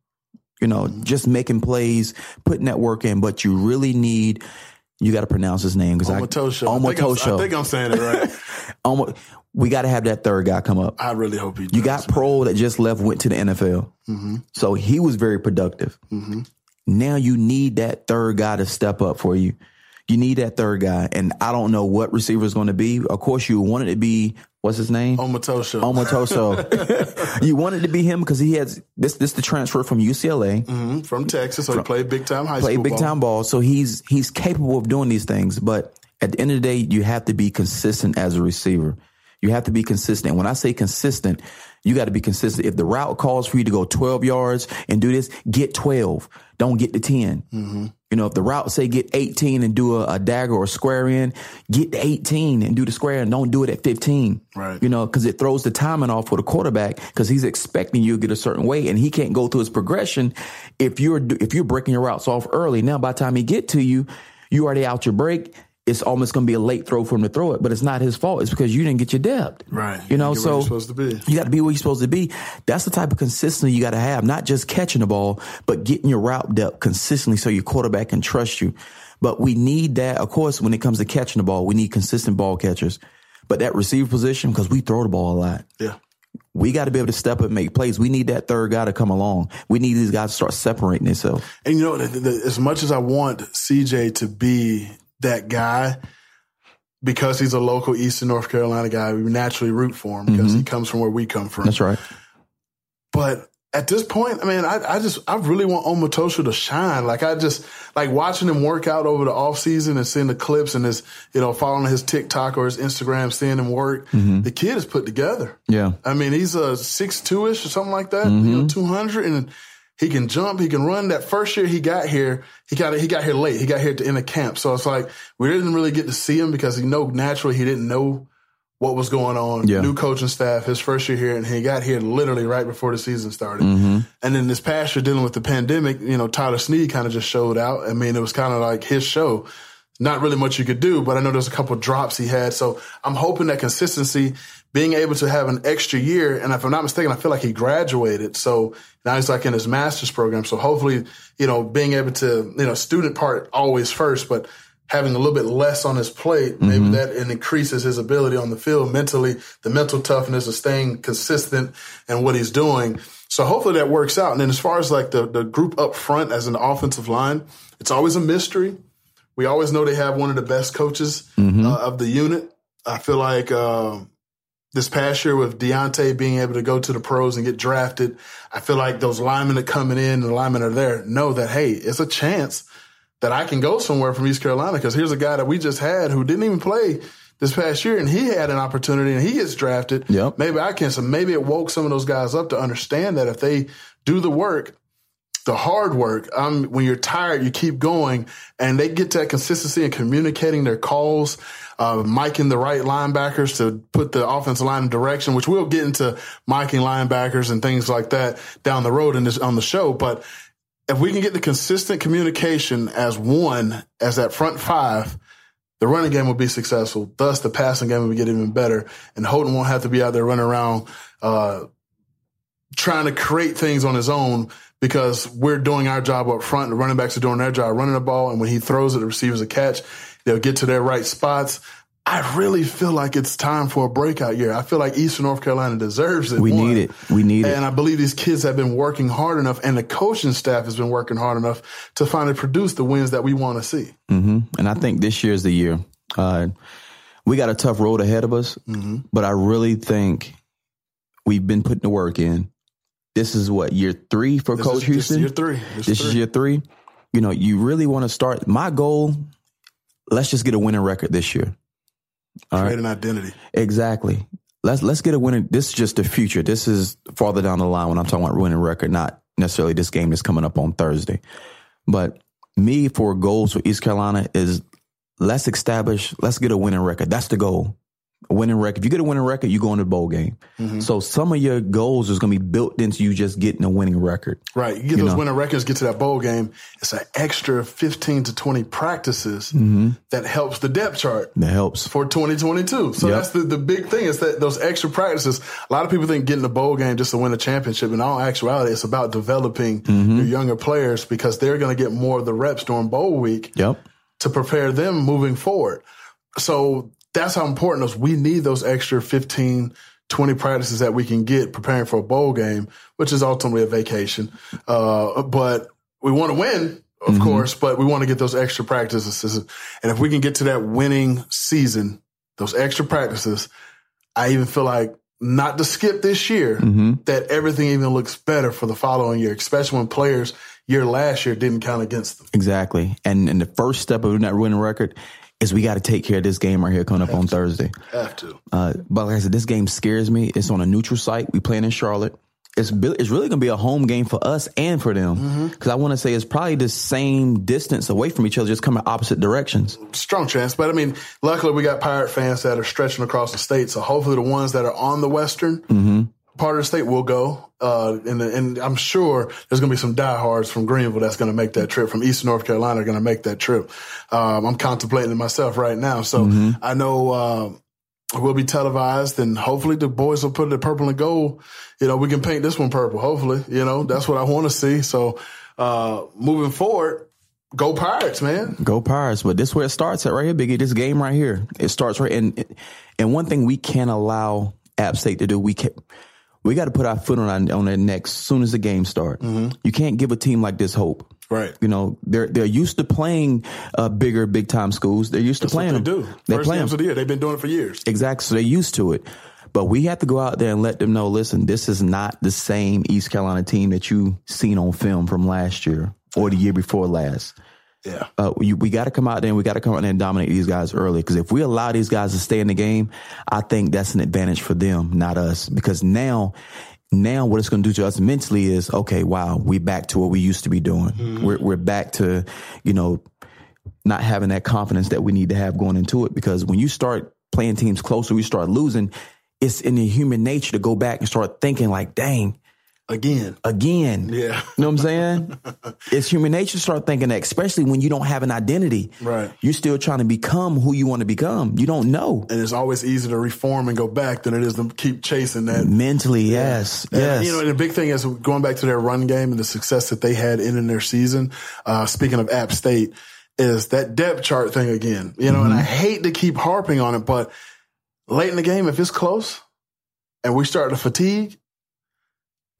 you know, just making plays, putting that work in, but you really need you got to pronounce his name because I Omotosho. Omotosho. I think I'm saying it right. Omo, we got to have that third guy come up. I really hope he. Does, you got Pro that just left, went to the NFL, mm-hmm. so he was very productive. Mm-hmm. Now you need that third guy to step up for you. You need that third guy, and I don't know what receiver is going to be. Of course, you want it to be what's his name? Omotosho. Omotosho. you wanted to be him because he has this. This the transfer from UCLA, mm-hmm. from Texas. So from, he played big time high played school. Played big ball. time ball. So he's he's capable of doing these things. But at the end of the day, you have to be consistent as a receiver. You have to be consistent. When I say consistent, you got to be consistent. If the route calls for you to go 12 yards and do this, get 12. Don't get to 10. Mm-hmm. You know, if the route say get 18 and do a, a, dagger or a square in, get to 18 and do the square and don't do it at 15. Right. You know, because it throws the timing off for the quarterback because he's expecting you to get a certain way and he can't go through his progression if you're if you're breaking your routes off early. Now, by the time he get to you, you already out your break it's almost going to be a late throw for him to throw it, but it's not his fault. It's because you didn't get your depth. Right. You know, so supposed to be. you got to be where you're supposed to be. That's the type of consistency you got to have, not just catching the ball, but getting your route depth consistently so your quarterback can trust you. But we need that. Of course, when it comes to catching the ball, we need consistent ball catchers. But that receiver position, because we throw the ball a lot. Yeah. We got to be able to step up and make plays. We need that third guy to come along. We need these guys to start separating themselves. And you know, the, the, as much as I want CJ to be that guy, because he's a local Eastern North Carolina guy, we naturally root for him because mm-hmm. he comes from where we come from. That's right. But at this point, I mean, I, I just, I really want Omotosho to shine. Like I just, like watching him work out over the off season and seeing the clips and his, you know, following his TikTok or his Instagram, seeing him work. Mm-hmm. The kid is put together. Yeah. I mean, he's a six two ish or something like that, mm-hmm. you know, 200 and he can jump. He can run. That first year he got here, he got he got here late. He got here at the end of camp, so it's like we didn't really get to see him because he know naturally he didn't know what was going on. Yeah. New coaching staff, his first year here, and he got here literally right before the season started. Mm-hmm. And then this past year, dealing with the pandemic, you know, Tyler Snead kind of just showed out. I mean, it was kind of like his show. Not really much you could do, but I know there's a couple drops he had. So I'm hoping that consistency being able to have an extra year, and if I'm not mistaken, I feel like he graduated. So now he's like in his master's program. So hopefully, you know, being able to, you know, student part always first, but having a little bit less on his plate, maybe mm-hmm. that increases his ability on the field mentally, the mental toughness of staying consistent and what he's doing. So hopefully that works out. And then as far as like the, the group up front as an offensive line, it's always a mystery. We always know they have one of the best coaches mm-hmm. uh, of the unit. I feel like, uh, this past year with D'Ante being able to go to the pros and get drafted, I feel like those linemen that coming in and the linemen are there know that, hey, it's a chance that I can go somewhere from East Carolina because here's a guy that we just had who didn't even play this past year and he had an opportunity and he gets drafted. Yep. Maybe I can. So maybe it woke some of those guys up to understand that if they do the work, the hard work. Um, when you're tired, you keep going, and they get that consistency in communicating their calls, uh, miking the right linebackers to put the offensive line in direction. Which we'll get into miking linebackers and things like that down the road in this on the show. But if we can get the consistent communication as one, as that front five, the running game will be successful. Thus, the passing game will get even better, and Holton won't have to be out there running around. Uh, trying to create things on his own because we're doing our job up front. The running backs are doing their job running the ball. And when he throws it, the receivers a catch. They'll get to their right spots. I really feel like it's time for a breakout year. I feel like Eastern North Carolina deserves it. We one. need it. We need it. And I believe these kids have been working hard enough and the coaching staff has been working hard enough to finally produce the wins that we want to see. hmm And I think this year is the year. Uh, we got a tough road ahead of us, Mm-hmm. but I really think we've been putting the work in. This is what year three for This Coach is- this is Houston. year three. This This is is year three. You know, you really want to start. My goal. Let's just get a winning record this year. All right. Create an identity. Exactly. Let's let's get a winning. This is just the future. This is farther down the line when I'm talking about winning record, not necessarily this game that's coming up on Thursday. But me for goals for East Carolina is let's establish, let's get a winning record. That's the goal. A winning record. If you get a winning record, you go into the bowl game. Mm-hmm. So some of your goals is going to be built into you just getting a winning record. Right. You get those know. winning records, get to that bowl game. It's an extra 15 to 20 practices Mm-hmm. that helps the depth chart. That helps. for 2022. So Yep. that's the, the big thing is that those extra practices. A lot of people think getting the bowl game just to win a championship. In all actuality, it's about developing Mm-hmm. your younger players because they're going to get more of the reps during bowl week Yep. to prepare them moving forward. So that's how important those we need those extra 15, 20 practices that we can get preparing for a bowl game, which is ultimately a vacation. Uh, but we want to win, of course, but we want to get those extra practices. And if we can get to that winning season, those extra practices, I even feel like not to skip this year, that everything even looks better for the following year, especially when players year last year didn't count against them. Exactly. And and the first step of that winning record is we got to take care of this game right here coming up on Thursday. Have to. Uh, but like I said, this game scares me. It's on a neutral site. We playing in Charlotte. It's it's really going to be a home game for us and for them because I want to say it's probably the same distance away from each other, just coming opposite directions. strong chance. But I mean, luckily we got Pirate fans that are stretching across the state. So hopefully the ones that are on the western part of the state will go. Uh, and, and I'm sure there's going to be some diehards from Greenville that's going to make that trip. From Eastern North Carolina are going to make that trip. Um, I'm contemplating it myself right now. So I know. Um, will be televised and hopefully the boys will put the purple and gold. You know, we can paint this one purple. Hopefully, you know, that's what I want to see. So, uh, moving forward, go Pirates, man. Go Pirates! But this is where it starts at right here, Biggie. This game right here, it starts right. And and one thing we can't allow App State to do, we can we got to put our foot on our, on their necks as soon as the game starts. You can't give a team like this hope. Right. You know, they're they're used to playing uh, bigger, big time schools. They're used to That's what playing they do. They First play games them. of the year. They've been doing it for years. Exactly. So they're used to it. But we have to go out there and let them know, listen, this is not the same East Carolina team that you seen on film from last year or the year before last. Yeah. Uh, we, we got to come out there and we got to come out there and dominate these guys early. Because if we allow these guys to stay in the game, I think that's an advantage for them, not us. Because now, now what it's going to do to us mentally is, okay, wow, we back to what we used to be doing. We're, we're back to, you know, not having that confidence that we need to have going into it. Because when you start playing teams closer, we start losing. It's in the human nature to go back and start thinking like, dang, Again. again. Yeah. You know what I'm saying? it's human nature to start thinking that, especially when you don't have an identity. Right. You're still trying to become who you want to become. You don't know. And it's always easier to reform and go back than it is to keep chasing that. Mentally, yes. And, Yes. You know, and the big thing is going back to their run game and the success that they had in, in their season. Uh, speaking of App State, is that depth chart thing again. You know, and I Mm-hmm. hate to keep harping on it, but late in the game, if it's close and we start to fatigue,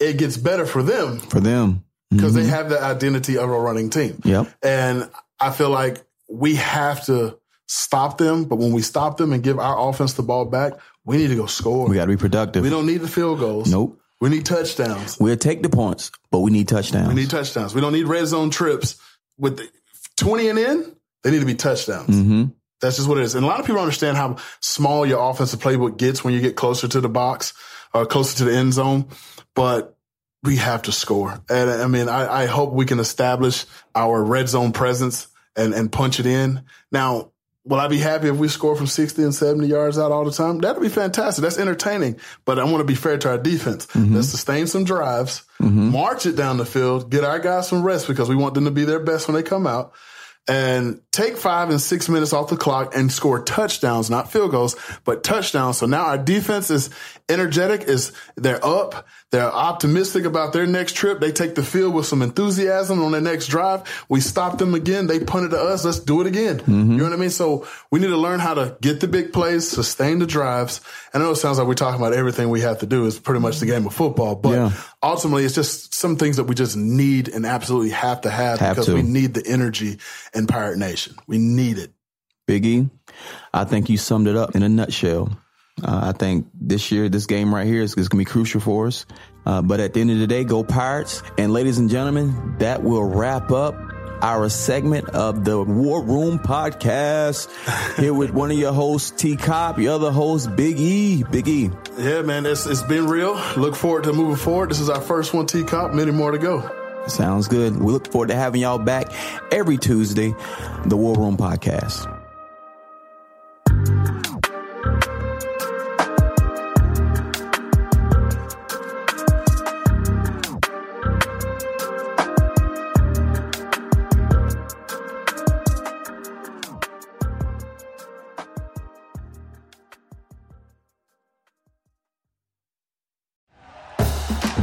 it gets better for them For them. because they have the identity of a running team. Yep. And I feel like we have to stop them. But when we stop them and give our offense the ball back, we need to go score. We got to be productive. We don't need the field goals. Nope. We need touchdowns. We'll take the points, but we need touchdowns. We need touchdowns. We don't need red zone trips. With the 20 and in, they need to be touchdowns. mm-hmm. That's just what it is. And a lot of people don't understand how small your offensive playbook gets when you get closer to the box or closer to the end zone. But we have to score. And I mean, I, I hope we can establish our red zone presence and, and punch it in. Now, will I be happy if we score from 60 and 70 yards out all the time? That'd be fantastic. That's entertaining. But I want to be fair to our defense. Mm-hmm. Let's sustain some drives, mm-hmm. march it down the field, get our guys some rest because we want them to be their best when they come out and take five and six minutes off the clock and score touchdowns, not field goals, but touchdowns. So now our defense is energetic, is they're up. They're optimistic about their next trip. They take the field with some enthusiasm on their next drive. We stop them again. They punted to us. Let's do it again. Mm-hmm. You know what I mean? So we need to learn how to get the big plays, sustain the drives. And I know it sounds like we're talking about everything we have to do is pretty much the game of football, but yeah. ultimately it's just some things that we just need and absolutely have to have, have because to. we need the energy in Pirate Nation. We need it. Biggie, I think you summed it up in a nutshell. Uh, I think this year, this game right here is, is going to be crucial for us. Uh, but at the end of the day, go Pirates. And ladies and gentlemen, that will wrap up our segment of the War Room podcast. Here with one of your hosts, T Cop, your other host, Big E. Big E. Yeah, man, it's, it's been real. Look forward to moving forward. This is our first one, T Cop. Many more to go. Sounds good. We look forward to having y'all back every Tuesday, the War Room podcast.